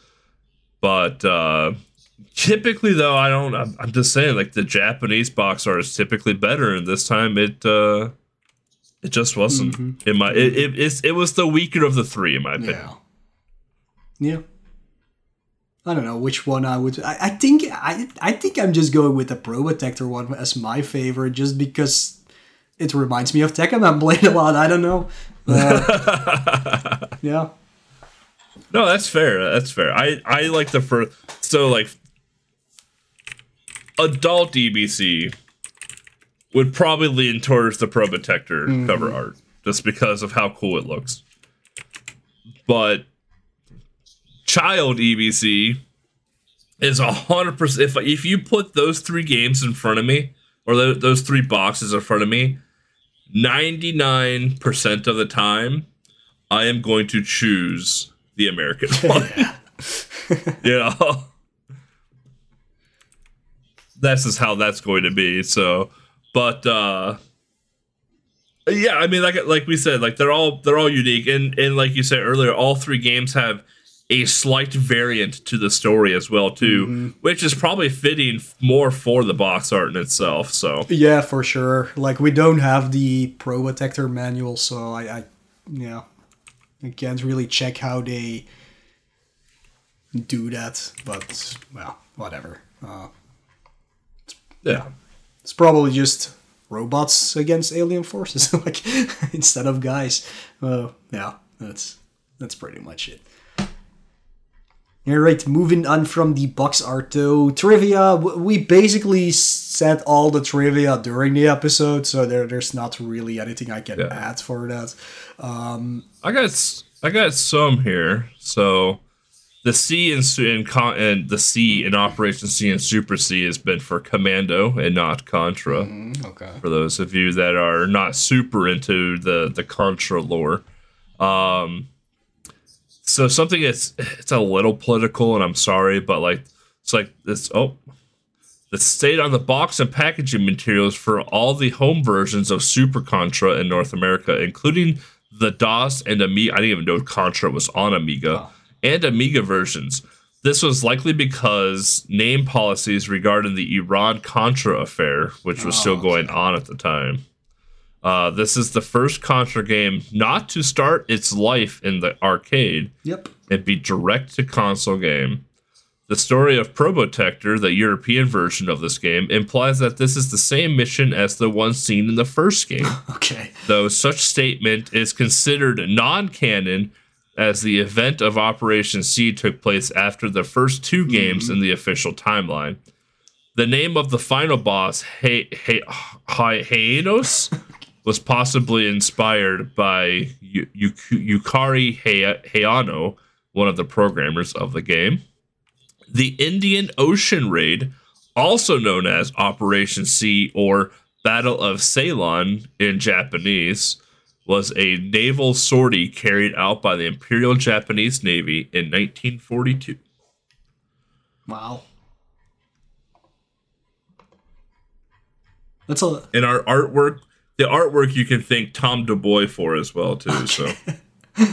But uh, typically, though, I don't. I'm, I'm just saying, like the Japanese box art is typically better, and this time it. Uh, It just wasn't in my. It, it it's, it was the weaker of the three in my opinion. Yeah. Yeah. I don't know which one I would. I, I think I I think I'm just going with the Probotector one as my favorite, just because it reminds me of Tekken. I'm playing a lot. I don't know. Uh, yeah. No, that's fair. That's fair. I I like the first. So like, adult DBC would probably lean towards the Probotector cover art just because of how cool it looks. But child EBC is a hundred percent. If if you put those three games in front of me, or tho- those three boxes in front of me, ninety nine percent of the time, I am going to choose the American one. you know, that's just how that's going to be. So, but uh yeah, I mean, like like we said, like they're all they're all unique, and and like you said earlier, all three games have a slight variant to the story as well too, which is probably fitting more for the box art in itself. So Yeah, for sure. Like we don't have the Probotector manual, so I, I yeah, I can't really check how they do that. But well, whatever. Uh, yeah, It's probably just robots against alien forces, like instead of guys. Uh, yeah, that's that's pretty much it. All right, moving on from the box art to trivia. We basically said all the trivia during the episode, so there, there's not really anything I can Yeah. add for that. I got I got some here. So the C in, in con- and the C in Operation C and Super C has been for Commando and not Contra. Okay. for those of you that are not super into the the Contra lore. Um, so something that's it's a little political, and I'm sorry, but like it's like this. Oh, the state on the box and packaging materials for all the home versions of Super Contra in North America, including the DOS and Amiga. I didn't even know Contra was on Amiga and Amiga versions. This was likely because name policies regarding the Iran Contra affair, which was still oh, going on at the time. Uh, this is the first Contra game not to start its life in the arcade Yep. and be direct to console game. The story of Probotector, the European version of this game, implies that this is the same mission as the one seen in the first game Okay. though such statement is considered non-canon as the event of Operation C took place after the first two games in the official timeline. The name of the final boss, He- He- Hi- Heinos, was possibly inspired by Yu- Yu- Yukari He- Heiano, one of the programmers of the game. The Indian Ocean Raid, also known as Operation C or Battle of Ceylon in Japanese, was a naval sortie carried out by the Imperial Japanese Navy in 1942. Wow. That's a And our artwork, the artwork you can thank Tom DuBois for as well too. So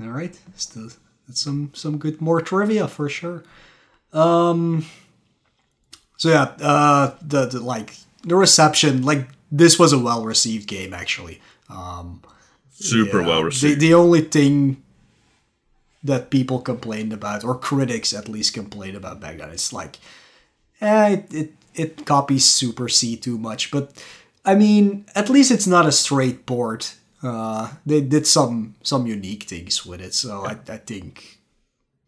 All right, still that's some some good more trivia for sure. Um, so yeah, uh, the, the like the reception, like this was a well received game actually. Um, super yeah, well The, received. the only thing that people complained about, or critics at least complained about back then, it's like, eh, it, it it copies Super C too much. But I mean, at least it's not a straight port. Uh, they did some some unique things with it, so I, I think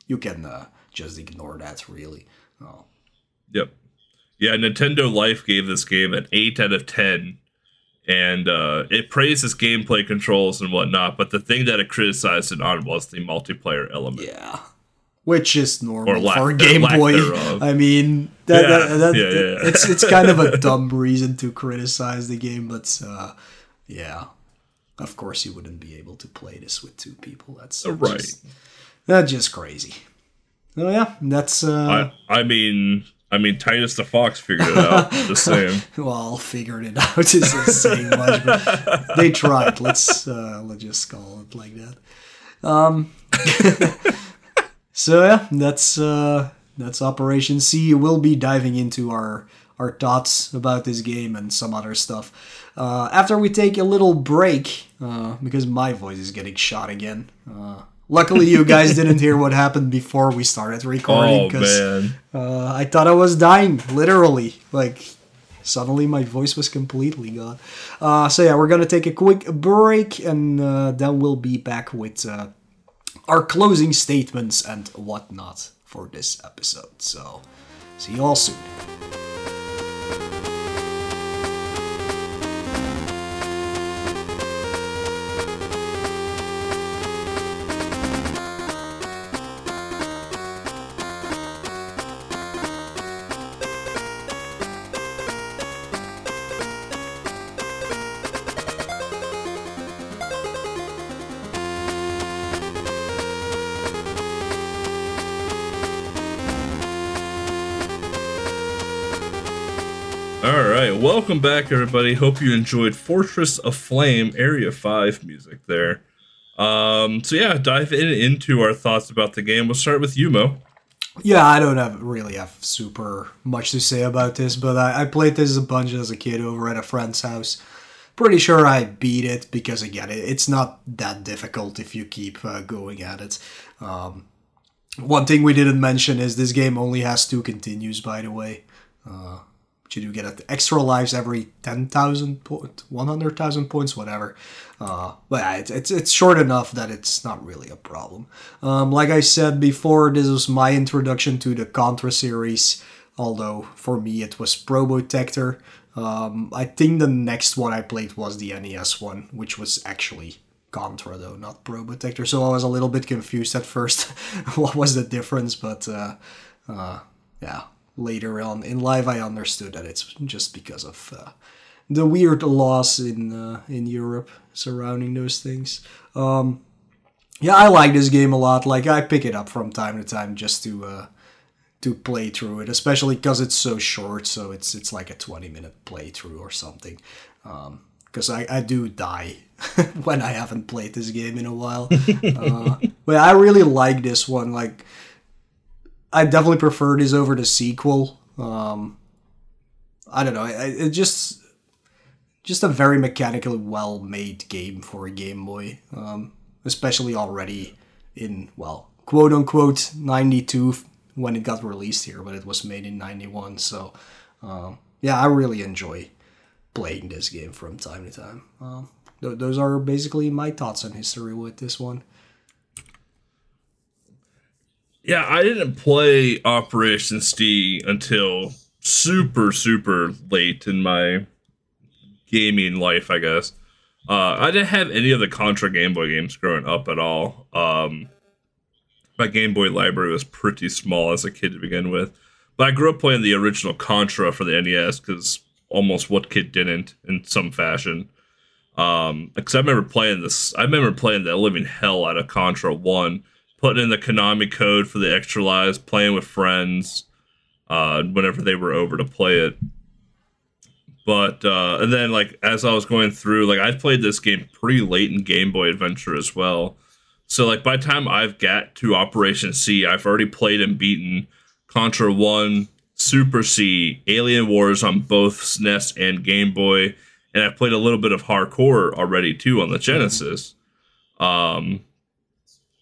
you can uh, just ignore that really. Oh. Yep. Yeah, Nintendo Life gave this game an 8 out of 10. And uh, it praises gameplay controls and whatnot, but the thing that it criticized it on was the multiplayer element. Yeah. Which is normal for or Game Boy. thereof. I mean, that, Yeah, that, that- yeah, yeah, yeah. it's it's kind of a dumb reason to criticize the game, but uh, yeah, of course you wouldn't be able to play this with two people. That's Right. Just, that's just crazy. Oh yeah, that's uh, I, I mean, I mean, Titus the Fox figured it out. Just saying. well, figured it out isn't saying much, but they tried. Let's uh, let's just call it like that. Um, so yeah, that's uh, that's Operation C. We'll be diving into our our thoughts about this game and some other stuff. Uh, after we take a little break, uh, because my voice is getting shot again. Uh, luckily, you guys didn't hear what happened before we started recording Oh because man. uh, I thought I was dying, literally. Like, suddenly my voice was completely gone. Uh, so, yeah, we're gonna take a quick break and uh, then we'll be back with uh, our closing statements and whatnot for this episode. So, see you all soon. Welcome back, everybody. Hope you enjoyed Fortress of Flame Area Five music there. Um, so yeah, dive in into our thoughts about the game. We'll start with Yumo. Yeah, I don't have really have super much to say about this, but I, I played this a bunch as a kid over at a friend's house. Pretty sure I beat it because again, it, it's not that difficult if you keep uh, going at it. Um, one thing we didn't mention is this game only has two continues, by the way. Uh, you do get extra lives every 10,000 points, 100,000 points, whatever. Uh, but yeah, it's, it's, it's short enough that it's not really a problem. Um, like I said before, this was my introduction to the Contra series, although for me it was Probotector. Um, I think the next one I played was the NES one, which was actually Contra though, not Probotector. So I was a little bit confused at first. what was the difference? But uh, uh, yeah, later on in life I understood that it's just because of uh, the weird laws in uh, in Europe surrounding those things. Um, yeah, I like this game a lot. Like I pick it up from time to time just to uh, to play through it, especially because it's so short. So it's it's like a twenty minute playthrough or something. Because I, I do die when I haven't played this game in a while. uh, but I really like this one. Like I definitely prefer this over the sequel. Um, I don't know. It, it just just a very mechanically well made game for a Game Boy, um, especially already in well quote unquote ninety two when it got released here, but it was made in ninety one. So um, yeah, I really enjoy playing this game from time to time. Um, th- those are basically my thoughts on history with this one. Yeah, I didn't play Operation C until super super late in my gaming life, I guess. Uh, I didn't have any of the Contra Game Boy games growing up at all. Um, my Game Boy library was pretty small as a kid to begin with, but I grew up playing the original Contra for the NES because almost what kid didn't in some fashion. Um, because I remember playing this, I remember playing the living hell out of Contra One, putting in the Konami code for the extra lives, playing with friends, uh, whenever they were over to play it. But uh, and then like as I was going through, like I played this game pretty late in Game Boy Adventure as well. So like by the time I've got to Operation C, I've already played and beaten Contra One, Super C, Alien Wars on both SNES and Game Boy, and I've played a little bit of Hard Corps already too on the Genesis. Um,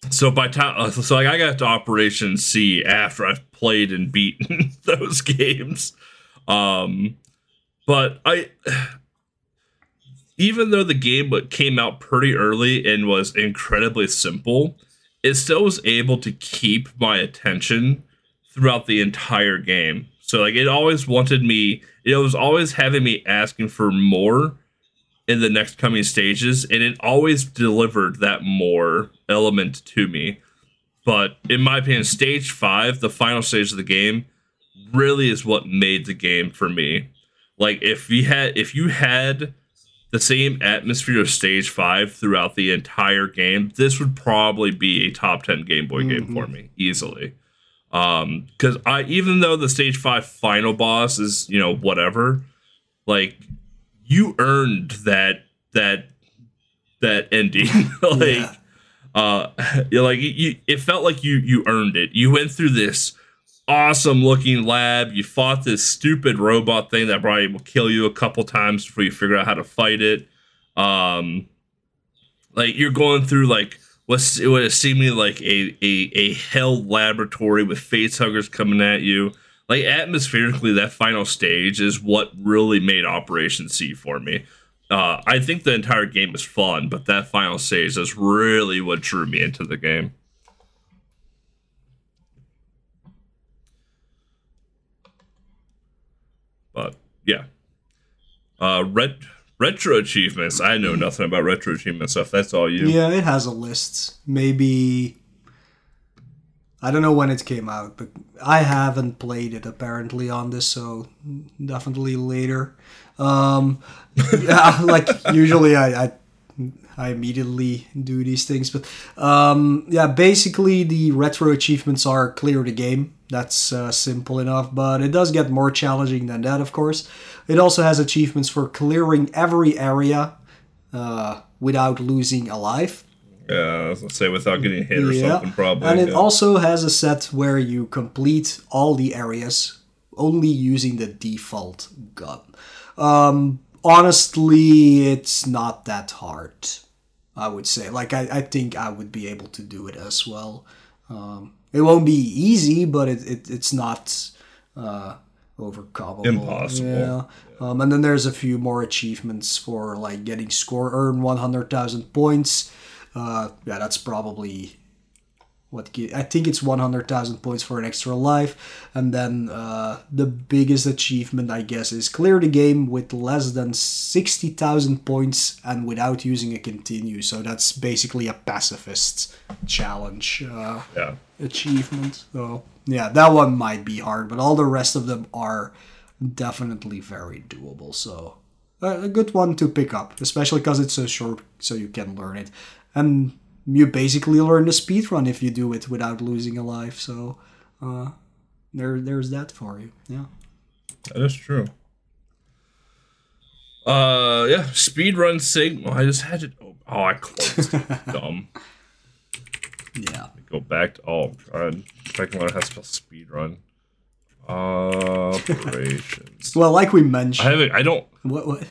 so by time, so like I got to Operation C after I've played and beaten those games. Um, but I, even though the game came out pretty early and was incredibly simple, it still was able to keep my attention throughout the entire game. So like it always wanted me, it was always having me asking for more in the next coming stages, and it always delivered that more element to me. But in my opinion, stage five, the final stage of the game, really is what made the game for me. Like if you had if you had the same atmosphere of stage five throughout the entire game, this would probably be a top ten Game Boy game for me easily. Um, because I even though the stage five final boss is you know whatever, like you earned that that that ending like Yeah. uh like you it felt like you you earned it you went through this awesome looking lab. You fought this stupid robot thing that probably will kill you a couple times before you figure out how to fight it. Um, like you're going through like what's what is seemingly like a, a a hell laboratory with face huggers coming at you. Like atmospherically, that final stage is what really made Operation C for me. Uh, I think the entire game is fun, but that final stage is really what drew me into the game. But yeah, uh, ret- retro achievements. I know nothing about retro achievement stuff. That's all you. Yeah, it has a list. Maybe I don't know when it came out, but I haven't played it apparently on this, so definitely later. Um, yeah, like usually I, I I immediately do these things, but um, yeah, basically the retro achievements are clear the game. That's uh, simple enough, but it does get more challenging than that, of course. It also has achievements for clearing every area uh, without losing a life. Yeah, gonna say without getting hit or something, probably. And it yeah. also has a set where you complete all the areas only using the default gun. Um, honestly, it's not that hard. I would say. Like, I, I think I would be able to do it as well. Um, it won't be easy, but it, it it's not uh, overcomable. Impossible. Yeah. Um, and then there's a few more achievements for like getting score, earn 100,000 points. Uh, yeah, that's probably what I think it's 100,000 points for an extra life. And then uh, the biggest achievement, I guess, is clear the game with less than 60,000 points and without using a continue. So that's basically a pacifist challenge uh, yeah. achievement. So yeah, that one might be hard, but all the rest of them are definitely very doable. So a good one to pick up, especially because it's so short, so you can learn it. And you basically learn the speed run if you do it without losing a life. So uh, there, there's that for you. Yeah. That is true. Uh, yeah, speedrun signal. I just had to. Oh, I closed. it. Dumb. Yeah. Go back to. Oh, God. I can learn how to spell speedrun. Operations. Well, like we mentioned, I haven't. I don't. what, what?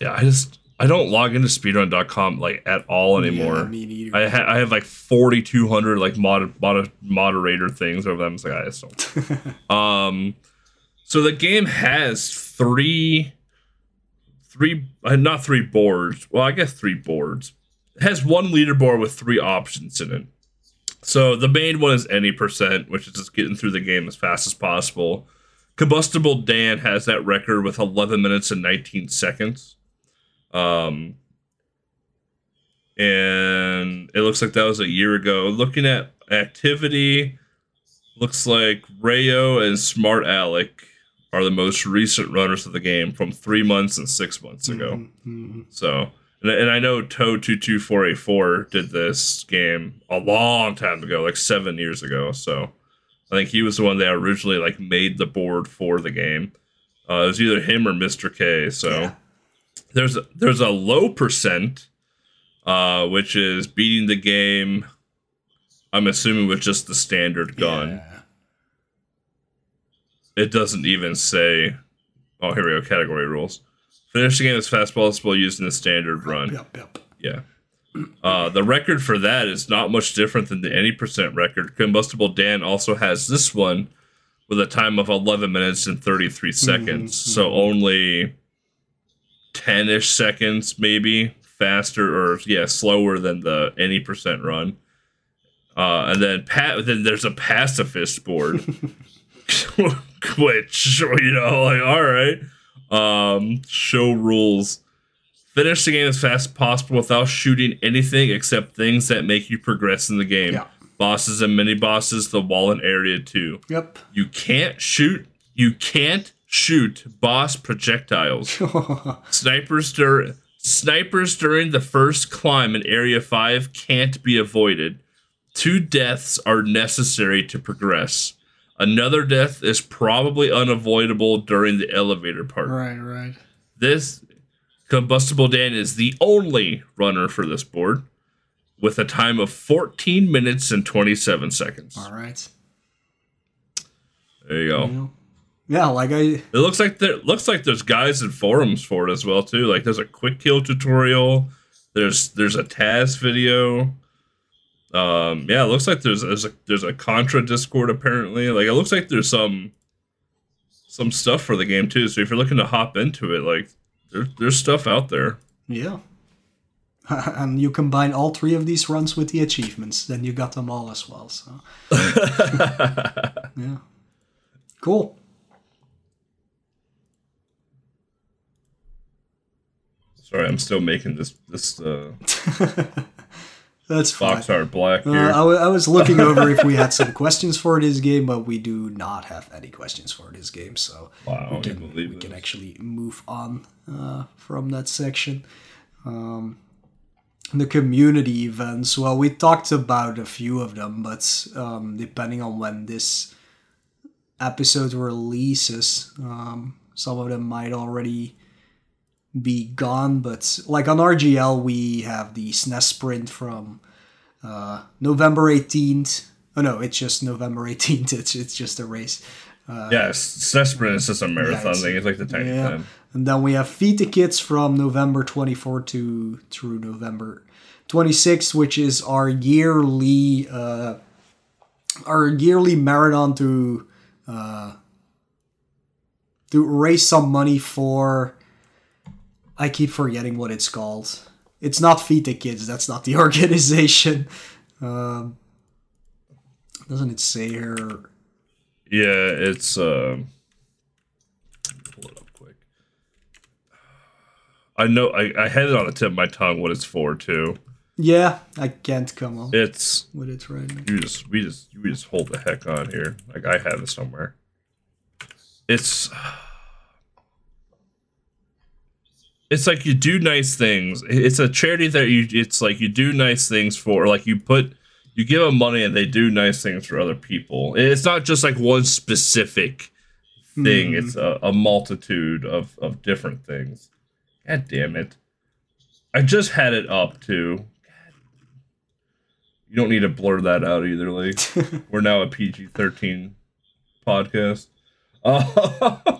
Yeah, I just. I don't log into speedrun.com like at all anymore. Yeah, me neither. I ha- I have like 4,200 like mod-, mod- moderator things over them. It's like I just don't. um, so the game has three, three, uh, not three boards. Well, I guess three boards. It has one leaderboard with three options in it. So the main one is any percent, which is just getting through the game as fast as possible. Combustible Dan has that record with 11 minutes and 19 seconds. Um, and it looks like that was a year ago. Looking at activity, looks like Rayo and Smart Alec are the most recent runners of the game from three months and six months ago. Mhm. So, and, and I know Toe two two four eight four did this game a long time ago, like seven years ago. So, I think he was the one that originally like made the board for the game. Uh, it was either him or Mr. K. So Yeah. There's a, there's a low percent, uh, which is beating the game. I'm assuming with just the standard gun. Yeah. It doesn't even say. Oh, here we go. Category rules. Finish the game as fast as possible using the standard run. Yep, yep. Yeah. Uh, the record for that is not much different than the any percent record. Combustible Dan also has this one with a time of 11 minutes and 33 seconds. So only 10 ish seconds, maybe faster or, yeah, slower than the any percent run. Uh, and then pa- then there's a pacifist board, which, you know, like, all right. Um, show rules. Finish the game as fast as possible without shooting anything except things that make you progress in the game. Yeah. Bosses and mini bosses, the wall and area too. Yep. You can't shoot. You can't shoot boss projectiles. snipers dur- snipers during the first climb in Area Five can't be avoided. Two deaths are necessary to progress. Another death is probably unavoidable during the elevator part. right, right. This Combustible Dan is the only runner for this board with a time of 14 minutes and 27 seconds. All right. There you go. Yeah, like I It looks like there looks like there's guys in forums for it as well too. Like there's a quick kill tutorial. There's there's a TAS video. Um, yeah, it looks like there's there's a there's a Contra Discord apparently. Like it looks like there's some some stuff for the game too. So if you're looking to hop into it, like there, there's stuff out there. yeah. and you combine all three of these runs with the achievements, then you got them all as well. So yeah, cool. Sorry, I'm still making this this uh, That's fine. box art black Uh. I, w- I was looking over if we had some questions for this game, but we do not have any questions for this game, so wow, we can, we can actually move on uh, from that section. Um, the community events, well, we talked about a few of them, but um, depending on when this episode releases, um, some of them might already be gone. But like on RGL, we have the SNES Sprint from uh, November 18th. Oh no, it's just November 18th. It's it's just a race. Uh, yeah, Sprint is just a marathon it's- thing. It's like the tiny Yeah. time. And then we have Feed the Kids from November 24 to through November 26th, which is our yearly uh, our yearly marathon to uh, to raise some money for. I keep forgetting what it's called. It's not Feed the Kids. That's not the organization. Um, doesn't it say here? Yeah, it's um pull it up quick. I know I, I had it on the tip of my tongue what it's for too. Yeah, I can't come up It's with it right now. you just we just you just hold the heck on here. Like I have it somewhere. It's it's like you do nice things. It's a charity that you it's like you do nice things for like you put you give them money and they do nice things for other people. It's not just like one specific thing. It's a, a multitude of, of different things. God damn it. I just had it up too. God. You don't need to blur that out either, Lee. We're now a PG 13 podcast. Uh,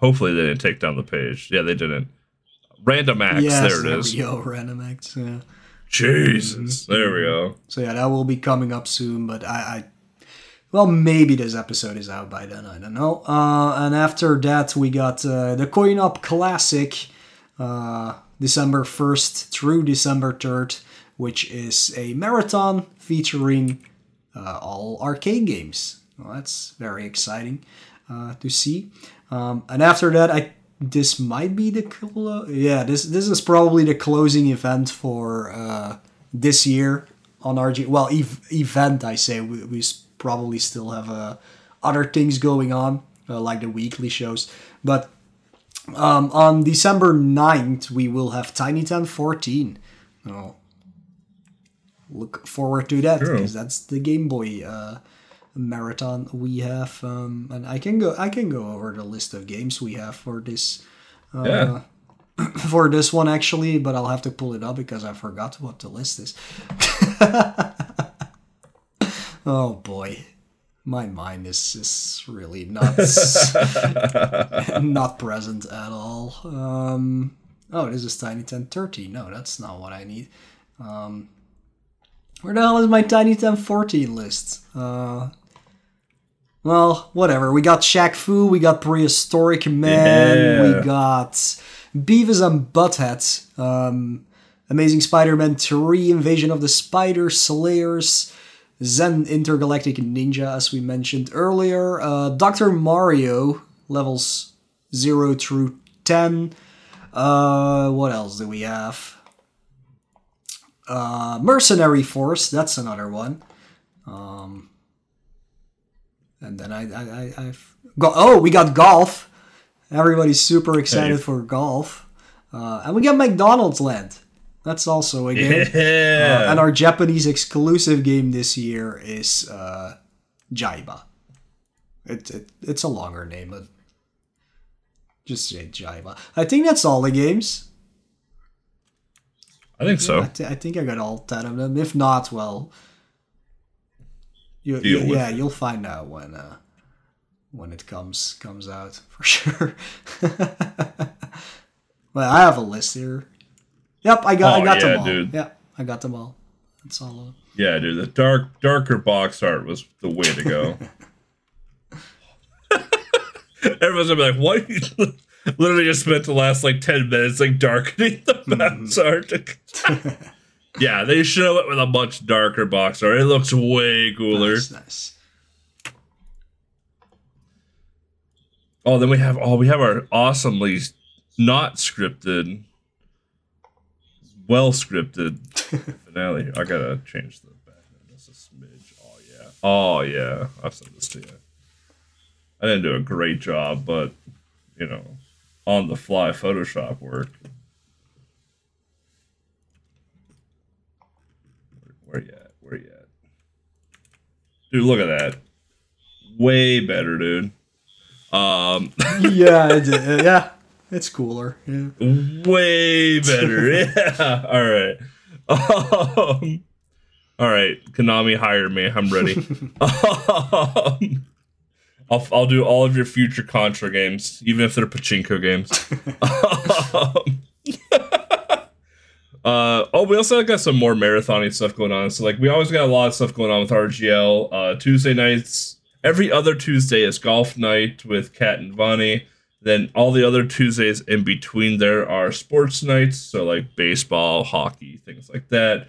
Hopefully they didn't take down the page. Yeah, they didn't. Random acts. Yes, there it is. we go, random acts. Yeah. Jesus. There we go. So yeah, that will be coming up soon. But I, I, well, maybe this episode is out by then. I don't know. Uh, and after that, we got uh, the Coin-Op Classic, uh, December first through December third, which is a marathon featuring uh, all arcade games. Well, that's very exciting uh, to see. Um, and after that, I this might be the clo- yeah this this is probably the closing event for uh, this year on RG. Well, ev- event I say we, we probably still have uh, other things going on uh, like the weekly shows, but um, on December 9th we will have Tiny Town 14. Oh, look forward to that because that's the Game Boy uh, marathon we have, um, and I can go I can go over the list of games we have for this Yeah. for this one actually, but I'll have to pull it up because I forgot what the list is. oh boy. My mind is, is really not not present at all. Um, oh, this is Tiny 1030. No, that's not what I need. Um, where the hell is my Tiny 1014 list? Uh, well, whatever. We got Shaq Fu, we got Prehistoric Man, Yeah. we got Beavis and Butthead, um, Amazing Spider-Man 3, Invasion of the Spider Slayers, Zen Intergalactic Ninja, as we mentioned earlier, uh, Dr. Mario, levels 0 through 10. Uh, what else do we have? Uh, Mercenary Force, that's another one. Um, and then I, I, I I've got, oh, we got golf. Everybody's super excited Hey. for golf. Uh, and we got McDonald's Land. That's also a game. Yeah. Uh, and our Japanese exclusive game this year is uh, Jaiba. It, it, it's a longer name, but just say Jaiba. I think that's all the games. I think so. I, th- I think I got all ten of them. If not, well, you, Deal you- with yeah, you'll find out when uh, when it comes comes out for sure. well, I have a list here. Yep, I got I Oh, got yeah, them all. dude. Yep, I got them all. That's all. Of them. Yeah, dude, the dark darker box art was the way to go. Everyone's gonna be like, "What?" Literally just spent the last like ten minutes like darkening the box art. Yeah, they show it with a much darker box art. It looks way cooler. Nice, nice. Oh, then we have oh, we have our awesomely not scripted, well scripted finale. I gotta change the background just a smidge. Oh yeah. Oh yeah. I'll send this to you. I didn't do a great job, but you know, on the fly Photoshop work. Where, you at? Where you at? Dude, look at that. Way better, dude. Um yeah, it, uh, yeah, it's cooler. Yeah. way better. yeah. All right. Um, all right. Konami, hire me. I'm ready. um, I'll, I'll do all of your future Contra games, even if they're pachinko games. um, uh, oh, we also got some more marathon stuff going on. So, like, we always got a lot of stuff going on with RGL. Uh, Tuesday nights, every other Tuesday is golf night with Kat and Vonnie. Then all the other Tuesdays in between there are sports nights, so like baseball, hockey, things like that.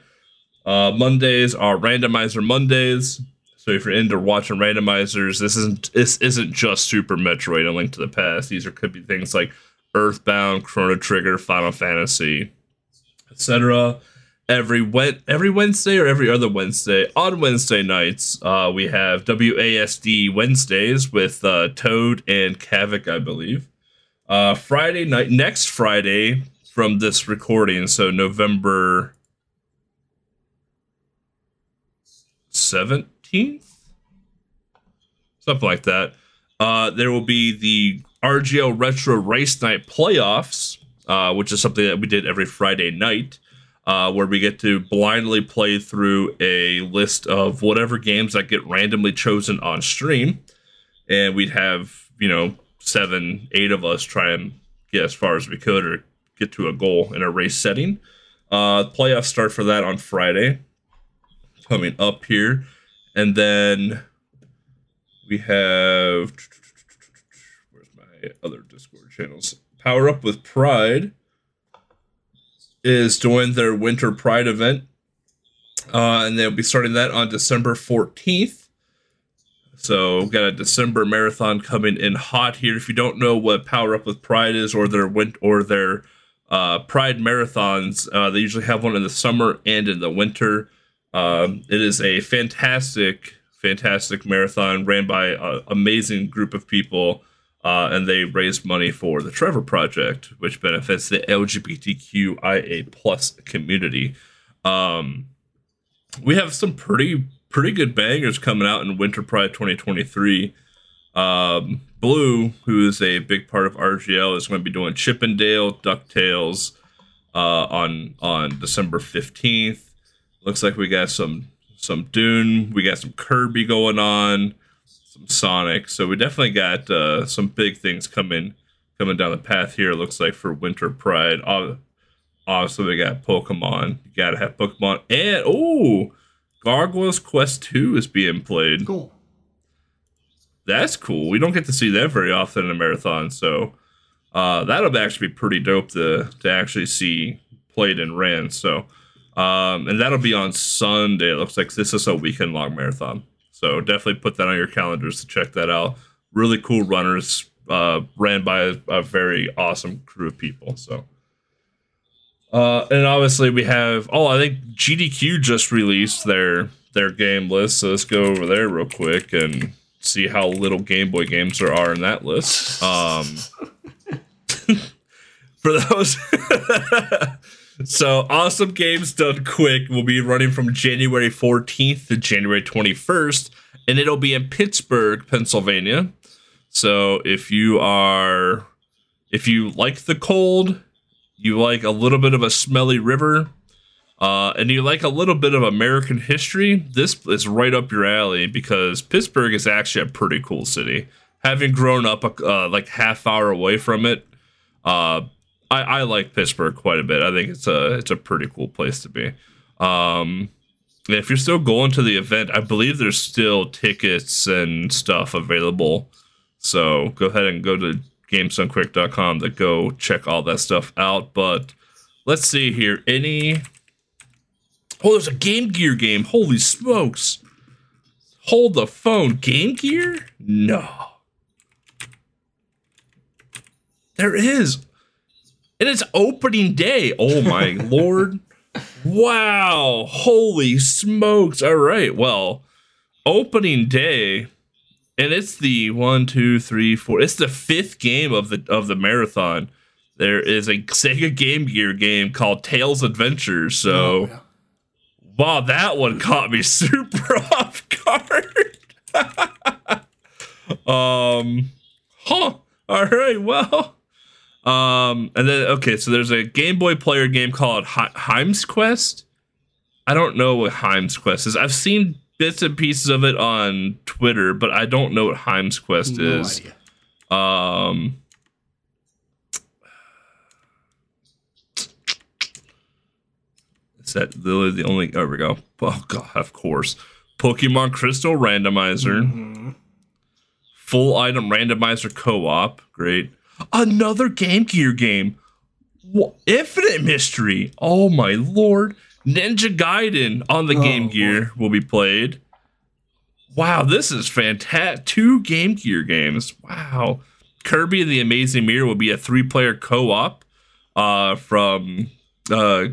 Uh, Mondays are randomizer Mondays. So if you're into watching randomizers, this isn't this isn't just Super Metroid and Link to the Past. These are could be things like Earthbound, Chrono Trigger, Final Fantasy, etc. Every Wed every Wednesday or every other Wednesday on Wednesday nights, uh, we have WASD Wednesdays with uh, Toad and Kavik, I believe. Uh, Friday night, next Friday from this recording, so November seventeenth, something like that. Uh, there will be the RGL Retro Race Night playoffs, uh, which is something that we did every Friday night, uh, where we get to blindly play through a list of whatever games that get randomly chosen on stream, and we'd have you know seven, eight of us try and get as far as we could or get to a goal in a race setting. Uh, playoffs start for that on Friday, coming up here, and then we have where's my other Discord channels? Power Up with Pride is doing their Winter Pride event, uh, and they'll be starting that on December fourteenth. So we've got a December marathon coming in hot here. If you don't know what Power Up with Pride is, or their win- or their uh, Pride marathons, uh, they usually have one in the summer and in the winter. Um, it is a fantastic, fantastic marathon ran by an amazing group of people, uh, and they raise money for the Trevor Project, which benefits the LGBTQIA plus community. Um, we have some pretty pretty good bangers coming out in Winter Pride 2023. Um, Blue, who is a big part of RGL, is going to be doing Chip 'n Dale, Ducktales uh, on on December 15th. Looks like we got some some Dune, we got some Kirby going on, Sonic. So we definitely got uh, some big things coming coming down the path here. Looks like for Winter Pride. Ob- Obviously, we got Pokemon. You gotta have Pokemon, and oh, Gargoyle's Quest Two is being played. Cool. That's cool. We don't get to see that very often in a marathon, so uh, that'll actually be pretty dope to to actually see played and ran. So, um, and that'll be on Sunday. It looks like this is a weekend long marathon, so definitely put that on your calendars to check that out. Really cool runners, uh, ran by a, a very awesome crew of people. So. Uh, and obviously we have oh I think GDQ just released their their game list, so let's go over there real quick and see how little Game Boy games there are in that list. Um, for those, so awesome games done quick will be running from January 14th to January 21st, and it'll be in Pittsburgh, Pennsylvania. So if you are, if you like the cold, you like a little bit of a smelly river, uh, and you like a little bit of American history, this is right up your alley because Pittsburgh is actually a pretty cool city. Having grown up uh, like half hour away from it, uh, I, I like Pittsburgh quite a bit. I think it's a it's a pretty cool place to be. Um, if you're still going to the event, I believe there's still tickets and stuff available. So go ahead and go to GamesDoneQuick.com to go check all that stuff out. But let's see here. Any Oh, there's a Game Gear game. Holy smokes. Hold the phone. Game Gear? No. There is. And it's opening day. Oh my lord. Wow. Holy smokes. All right. Well, opening day. And it's the one, two, three, four. It's the fifth game of the of the marathon. There is a Sega Game Gear game called Tails Adventures. So oh, yeah wow, that one caught me super off guard. um, huh. All right. Well, um, and then okay, so there's a Game Boy player game called Heim's Quest. I don't know what Heim's Quest is. I've seen bits and pieces of it on Twitter, but I don't know what Heim's Quest no is. Idea. Um, Is that literally the only? Oh, we go. Oh god, of course. Pokemon Crystal Randomizer. Mm-hmm. Full item randomizer co-op. Great. Another Game Gear game. What? Infinite Mystery. Oh my lord. Ninja Gaiden on the oh, Game Gear will be played. Wow, this is fantastic. Two Game Gear games. Wow. Kirby and the Amazing Mirror will be a three-player co-op uh, from uh,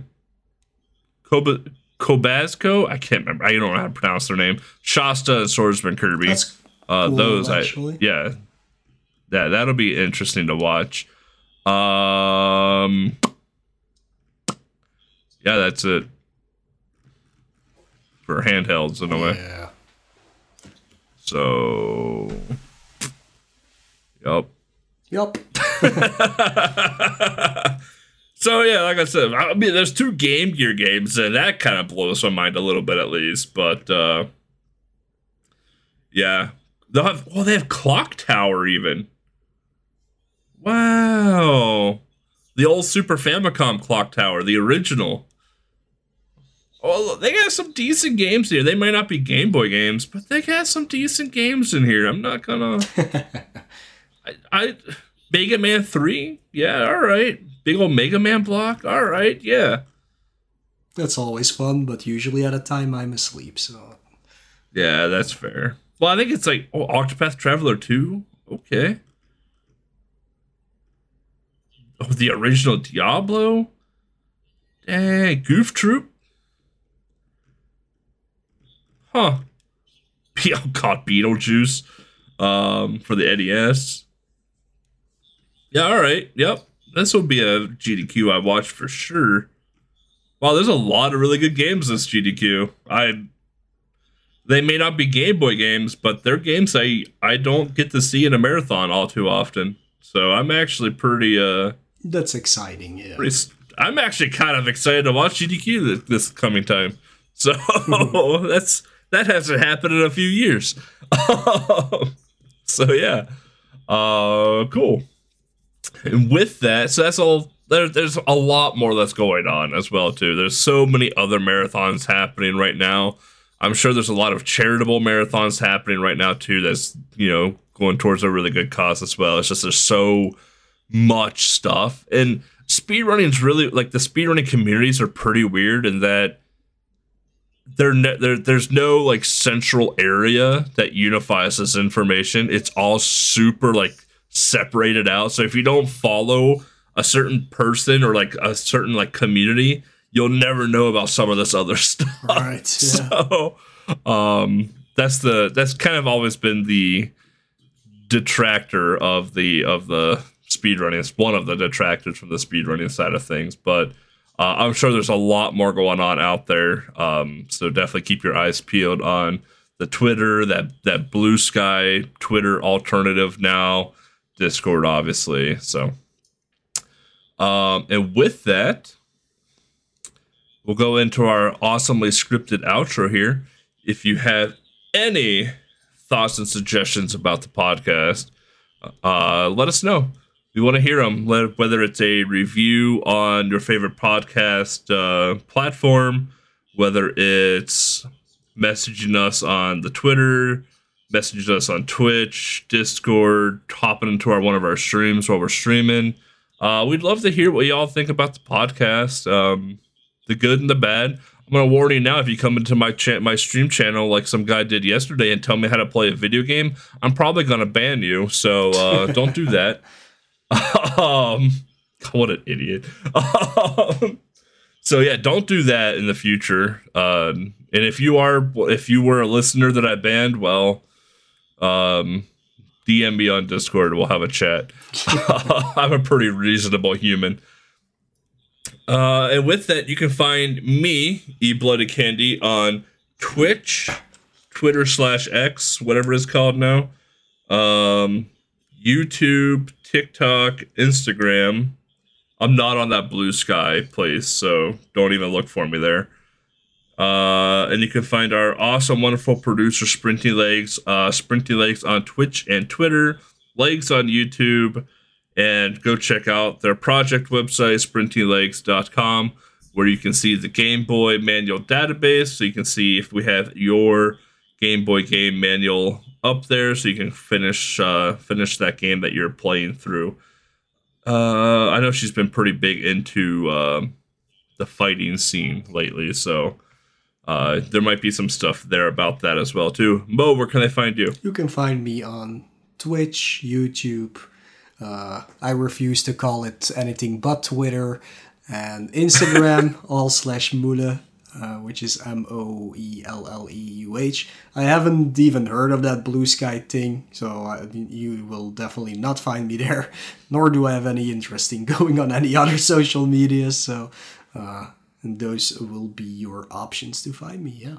Koba, Kobazco. I can't remember. I don't know how to pronounce their name. Shasta and Swordsman Kirby. That's uh, cool, those, actually. I, yeah, that that'll be interesting to watch. Um, yeah, that's it for handhelds in a way. Yeah. So, yep. Yep. So yeah, like I said, I mean, there's two Game Gear games, and that kind of blows my mind a little bit, at least. But uh, yeah, they'll have. Well, they have Clock Tower even. Wow, the old Super Famicom Clock Tower, the original. Oh, they got some decent games here. They might not be Game Boy games, but they got some decent games in here. I'm not gonna. I, I Mega Man Three, yeah, all right big old Mega Man block. All right, yeah. That's always fun, but usually at a time I'm asleep, so. Yeah, that's fair. Well, I think it's like oh, Octopath Traveler 2. Okay. Oh, the original Diablo. Dang, Goof Troop. Huh. Oh God, Beetlejuice. Um, for the NES. Yeah, all right. Yep this will be a GDQ I watch for sure. Wow, there's a lot of really good games this GDQ. I they may not be Game Boy games, but they're games I I don't get to see in a marathon all too often. So I'm actually pretty uh that's exciting, yeah. Pretty, I'm actually kind of excited to watch GDQ this, this coming time. So that's that hasn't happened in a few years. so yeah. Uh cool. And with that, so that's all. There, there's a lot more that's going on as well too. There's so many other marathons happening right now. I'm sure there's a lot of charitable marathons happening right now too. That's you know going towards a really good cause as well. It's just there's so much stuff and speedrunning is really like the speedrunning communities are pretty weird in that there, there there's no like central area that unifies this information. It's all super like separated out. So if you don't follow a certain person or like a certain like community, you'll never know about some of this other stuff. Right. Yeah. So um that's the that's kind of always been the detractor of the of the speedrunning. It's one of the detractors from the speedrunning side of things, but uh, I'm sure there's a lot more going on out there. Um, so definitely keep your eyes peeled on the Twitter, that that blue sky Twitter alternative now. Discord, obviously. So, um, and with that, we'll go into our awesomely scripted outro here. If you have any thoughts and suggestions about the podcast, uh, let us know. We want to hear them, whether it's a review on your favorite podcast uh, platform, whether it's messaging us on the Twitter, messaging us on Twitch, Discord, hopping into our one of our streams while we're streaming. Uh, we'd love to hear what y'all think about the podcast, um, the good and the bad. I'm gonna warn you now: if you come into my cha- my stream channel like some guy did yesterday and tell me how to play a video game, I'm probably gonna ban you. So uh, don't do that. um, what an idiot. Um, so yeah, don't do that in the future. Um, and if you are, if you were a listener that I banned, well, um, DM me on Discord. We'll have a chat. I'm a pretty reasonable human. Uh, and with that, you can find me, E Blooded Candy, on Twitch, Twitter slash X, whatever it's called now, um, YouTube, TikTok, Instagram. I'm not on that blue sky place, so don't even look for me there. Uh, and you can find our awesome, wonderful producer, Sprinty Legs, uh, Sprinty Legs on Twitch and Twitter, Legs on YouTube, and go check out their project website, sprintylegs.com, where you can see the Game Boy manual database. So you can see if we have your Game Boy game manual up there, so you can finish uh, finish that game that you're playing through. Uh, I know she's been pretty big into uh, the fighting scene lately, so uh, there might be some stuff there about that as well too. Mo, where can I find you? You can find me on Twitch, YouTube, uh, I refuse to call it anything but Twitter and Instagram, all slash Moele, uh, which is M O E L L E U H. I haven't even heard of that blue sky thing, so uh, you will definitely not find me there. Nor do I have any interest in going on any other social media, so uh, those will be your options to find me, yeah.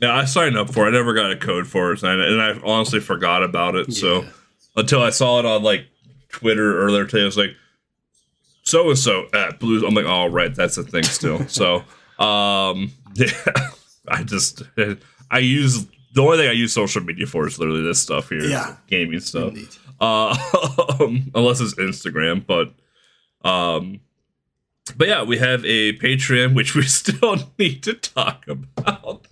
Yeah, I signed up for it. I never got a code for it, and I, and I honestly forgot about it. Yeah. So until I saw it on like Twitter earlier today. I was like, so and so at Blues. I'm like, oh right, that's a thing still. so um, yeah, I just I use the only thing I use social media for is literally this stuff here, yeah, gaming stuff. Uh, unless it's Instagram, but um, but yeah, we have a Patreon which we still need to talk about.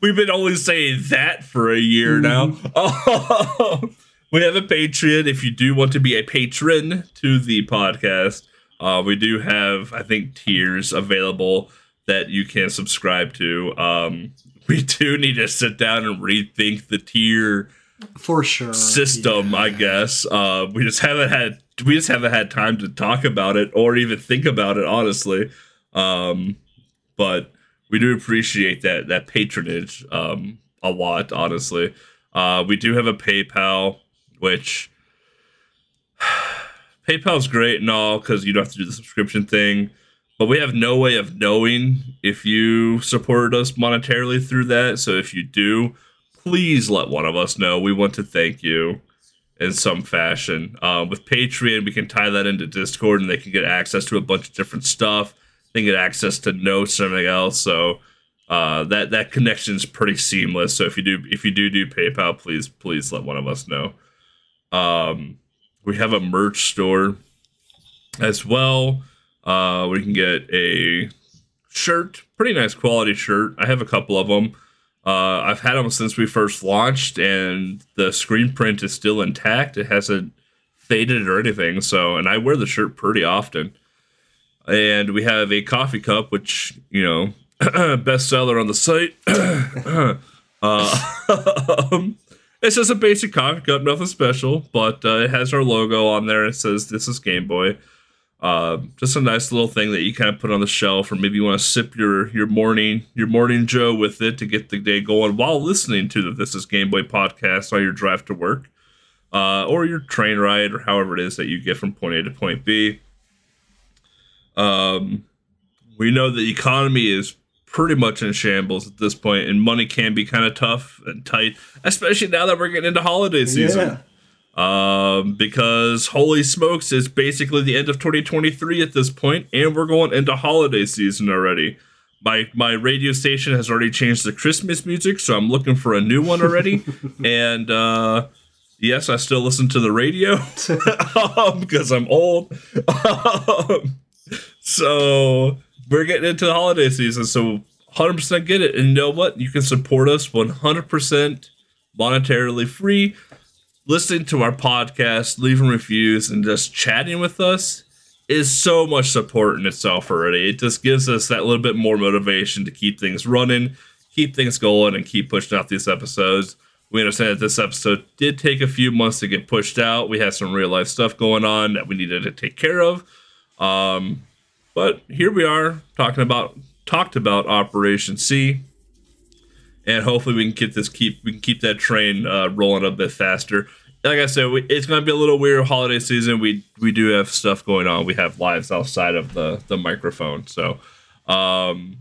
We've been only saying that for a year mm-hmm. now. We have a Patreon. If you do want to be a patron to the podcast, uh, we do have, I think, tiers available that you can subscribe to. Um, we do need to sit down and rethink the tier for sure system. Yeah. I guess uh, we just haven't had we just haven't had time to talk about it or even think about it honestly. Um, but we do appreciate that that patronage um, a lot. Honestly, uh, we do have a PayPal, which PayPal's great and all because you don't have to do the subscription thing, but we have no way of knowing if you supported us monetarily through that. So if you do, please let one of us know. We want to thank you in some fashion. Uh, with Patreon, we can tie that into Discord, and they can get access to a bunch of different stuff they can get access to notes and everything else. So uh, that that connection is pretty seamless. So if you do if you do do PayPal, please please let one of us know. Um, we have a merch store as well. Uh, we can get a shirt, pretty nice quality shirt. I have a couple of them. Uh, I've had them since we first launched, and the screen print is still intact. It hasn't faded or anything. So, and I wear the shirt pretty often and we have a coffee cup, which you know, bestseller on the site. uh, it's just a basic coffee cup, nothing special, but uh, it has our logo on there. It says this is Game Boy. Uh, just a nice little thing that you kind of put on the shelf, or maybe you want to sip your your morning your morning Joe with it to get the day going while listening to the This Is Game Boy podcast on your drive to work, uh, or your train ride, or however it is that you get from point A to point B. Um, we know the economy is pretty much in shambles at this point, and money can be kind of tough and tight, especially now that we're getting into holiday season. Um, because holy smokes, it's basically the end of 2023 at this point, and we're going into holiday season already. My my radio station has already changed the Christmas music, so I'm looking for a new one already. and uh, yes, I still listen to the radio because I'm old. Um, so we're getting into the holiday season, so 100% get it. And you know what? You can support us 100% monetarily free listening to our podcast, leaving reviews, and just chatting with us is so much support in itself already. It just gives us that little bit more motivation to keep things running, keep things going, and keep pushing out these episodes. We understand that this episode did take a few months to get pushed out. We had some real life stuff going on that we needed to take care of. Um, but here we are talking about talked about Operation C and hopefully we can get this keep we can keep that train uh, rolling a bit faster. Like I said, we, it's going to be a little weird holiday season. We we do have stuff going on. We have lives outside of the the microphone. So, um,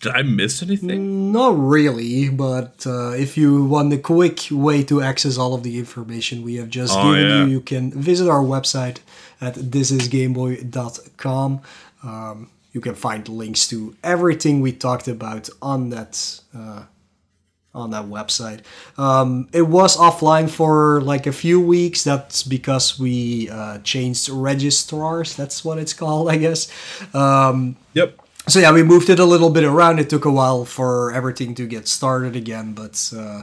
did I miss anything? Not really, but uh, if you want a quick way to access all of the information we have just Oh, given yeah. you, you can visit our website at thisisgameboy.com. Um, you can find links to everything we talked about on that uh, on that website. Um, it was offline for like a few weeks. That's because we uh, changed registrars. That's what it's called, I guess. Um, Yep. so yeah, we moved it a little bit around. It took a while for everything to get started again, but uh,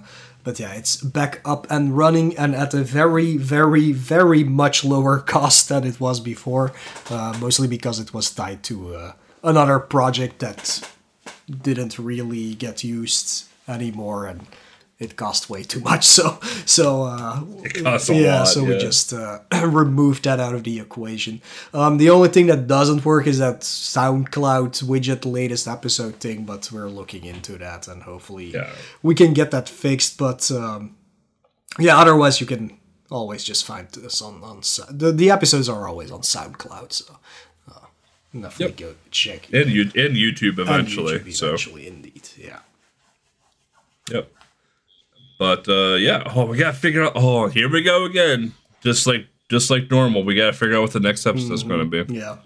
but yeah, it's back up and running and at a very, very, very much lower cost than it was before. Uh, mostly because it was tied to uh, another project that didn't really get used anymore, and it cost way too much. So so uh, It costs a yeah, lot, so we just uh, removed that out of the equation. Um, the only thing that doesn't work is that SoundCloud widget latest episode thing, but we're looking into that and hopefully Yeah. we can get that fixed. But um, yeah, otherwise you can always just find us on on the the episodes are always on SoundCloud, so uh, definitely Yep. go check And you and YouTube and eventually. So indeed, yeah. Yep. But uh yeah, oh we gotta figure out oh here we go again. Just like just like normal, we gotta figure out what the next episode's gonna be. Yeah,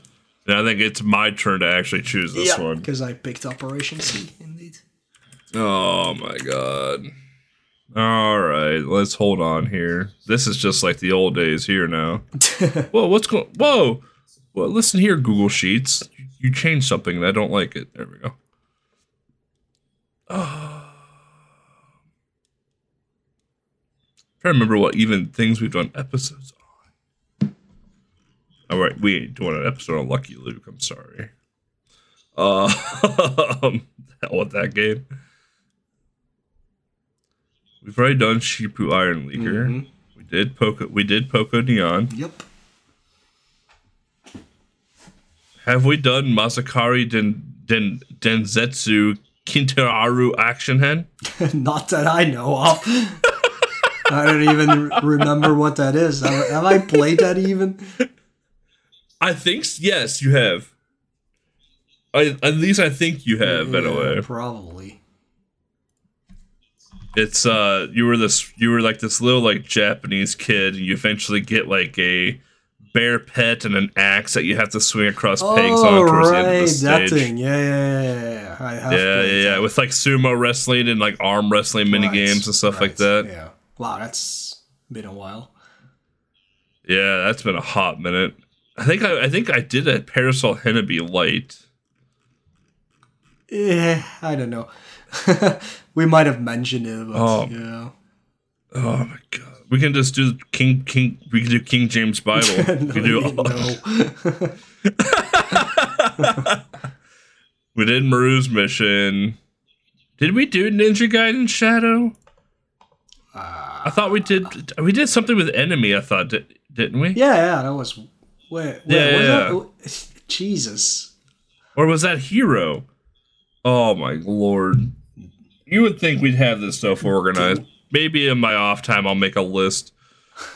And I think it's my turn to actually choose this yeah, one. because I picked Operation C, indeed. Oh my god. Alright, let's hold on here. This is just like the old days here now. Whoa, what's going whoa! Well listen here, Google Sheets. You changed something and I don't like it. There we go. Trying to remember what even things we've done episodes on. All right, we ain't doing an episode on Lucky Luke. I'm sorry. Uh, hell with that game. We've already done Shippu Iron Leaguer. Mhm. We did Poco. We did Poco Neon. Yep. Have we done Masakari Den Den Densetsu Kintaro Action Hen? Not that I know of. I don't even remember what that is. Have, have I played that even? I think yes, you have. I at least I think you have Yeah, anyway. Probably. It's uh you were this you were like this little like Japanese kid and you eventually get like a bear pet and an axe that you have to swing across pegs oh, on towards the end of right, the that stage. thing. Yeah, yeah, yeah, yeah, yeah. I have Yeah, yeah, yeah, with like sumo wrestling and like arm wrestling mini Right, games and stuff like that. Yeah. Wow, that's been a while. Yeah, that's been a hot minute. I think I, I think I did a Parasol Henbee light. Yeah, I don't know. we might have mentioned it, but Oh. yeah. Oh my god. We can just do King King we can do King James Bible. we can do no. We did Maru's mission. Did we do Ninja Gaiden Shadow? Uh, I thought we did we did something with enemy, I thought, di- didn't we? Yeah, yeah, that was. Wait Yeah, was yeah, that? Jesus. Or was that Hero? Oh my lord. You would think we'd have this stuff organized. Maybe in my off time I'll make a list.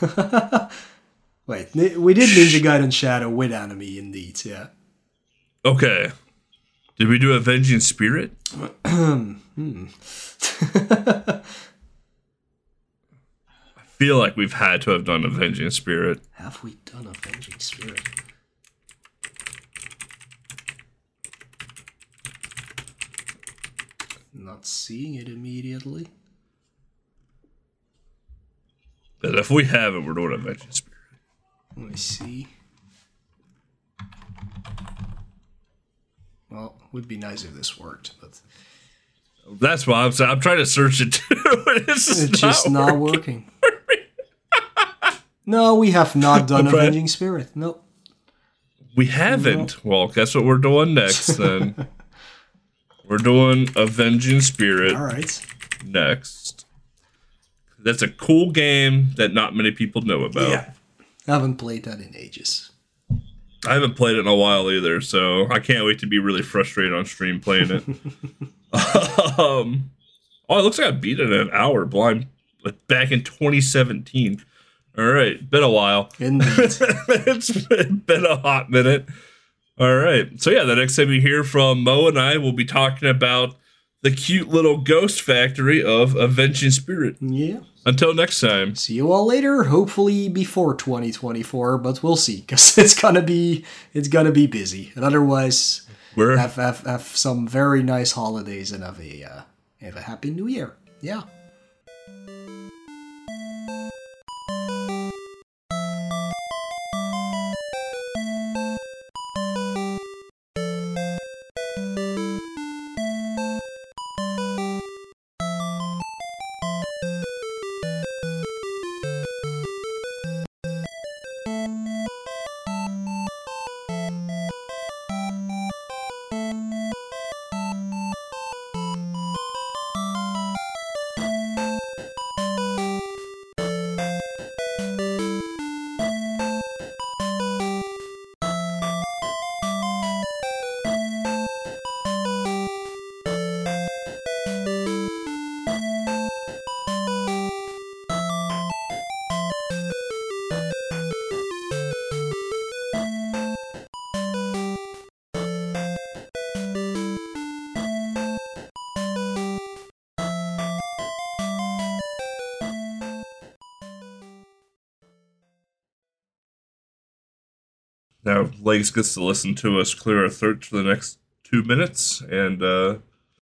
Wait, we did Ninja Gaiden Shadow with enemy, indeed. Yeah. Okay. Did we do Avenging Spirit? Hmm. feel like we've had to have done Avenging Spirit. Have we done Avenging Spirit? Not seeing it immediately. But if we haven't, we're doing Avenging Spirit. Let me see. Well, would be nice if this worked, but That's why I'm saying I'm trying to search it too. it's just it's just not not working. No, we have not done. Avenging Spirit. Nope. We haven't. Well, guess what we're doing next then? we're doing Avenging Spirit All right. next. That's a cool game that not many people know about. Yeah. I haven't played that in ages. I haven't played it in a while either, so I can't wait to be really frustrated on stream playing it. um, oh, it looks like I beat it in an hour blind like back in 2017. All right, been a while. Indeed. it's been a hot minute. All right. So yeah, the next time you hear from Mo and I, we'll be talking about the cute little ghost factory of Avenging Spirit. yeah. Until next time. See you all later. Hopefully before 2024, but we'll see because it's gonna be it's gonna be busy. And otherwise, We're have have, have some very nice holidays and have a uh, have a happy new year. Yeah. Legs gets to listen to us clear our throats for the next two minutes, and uh,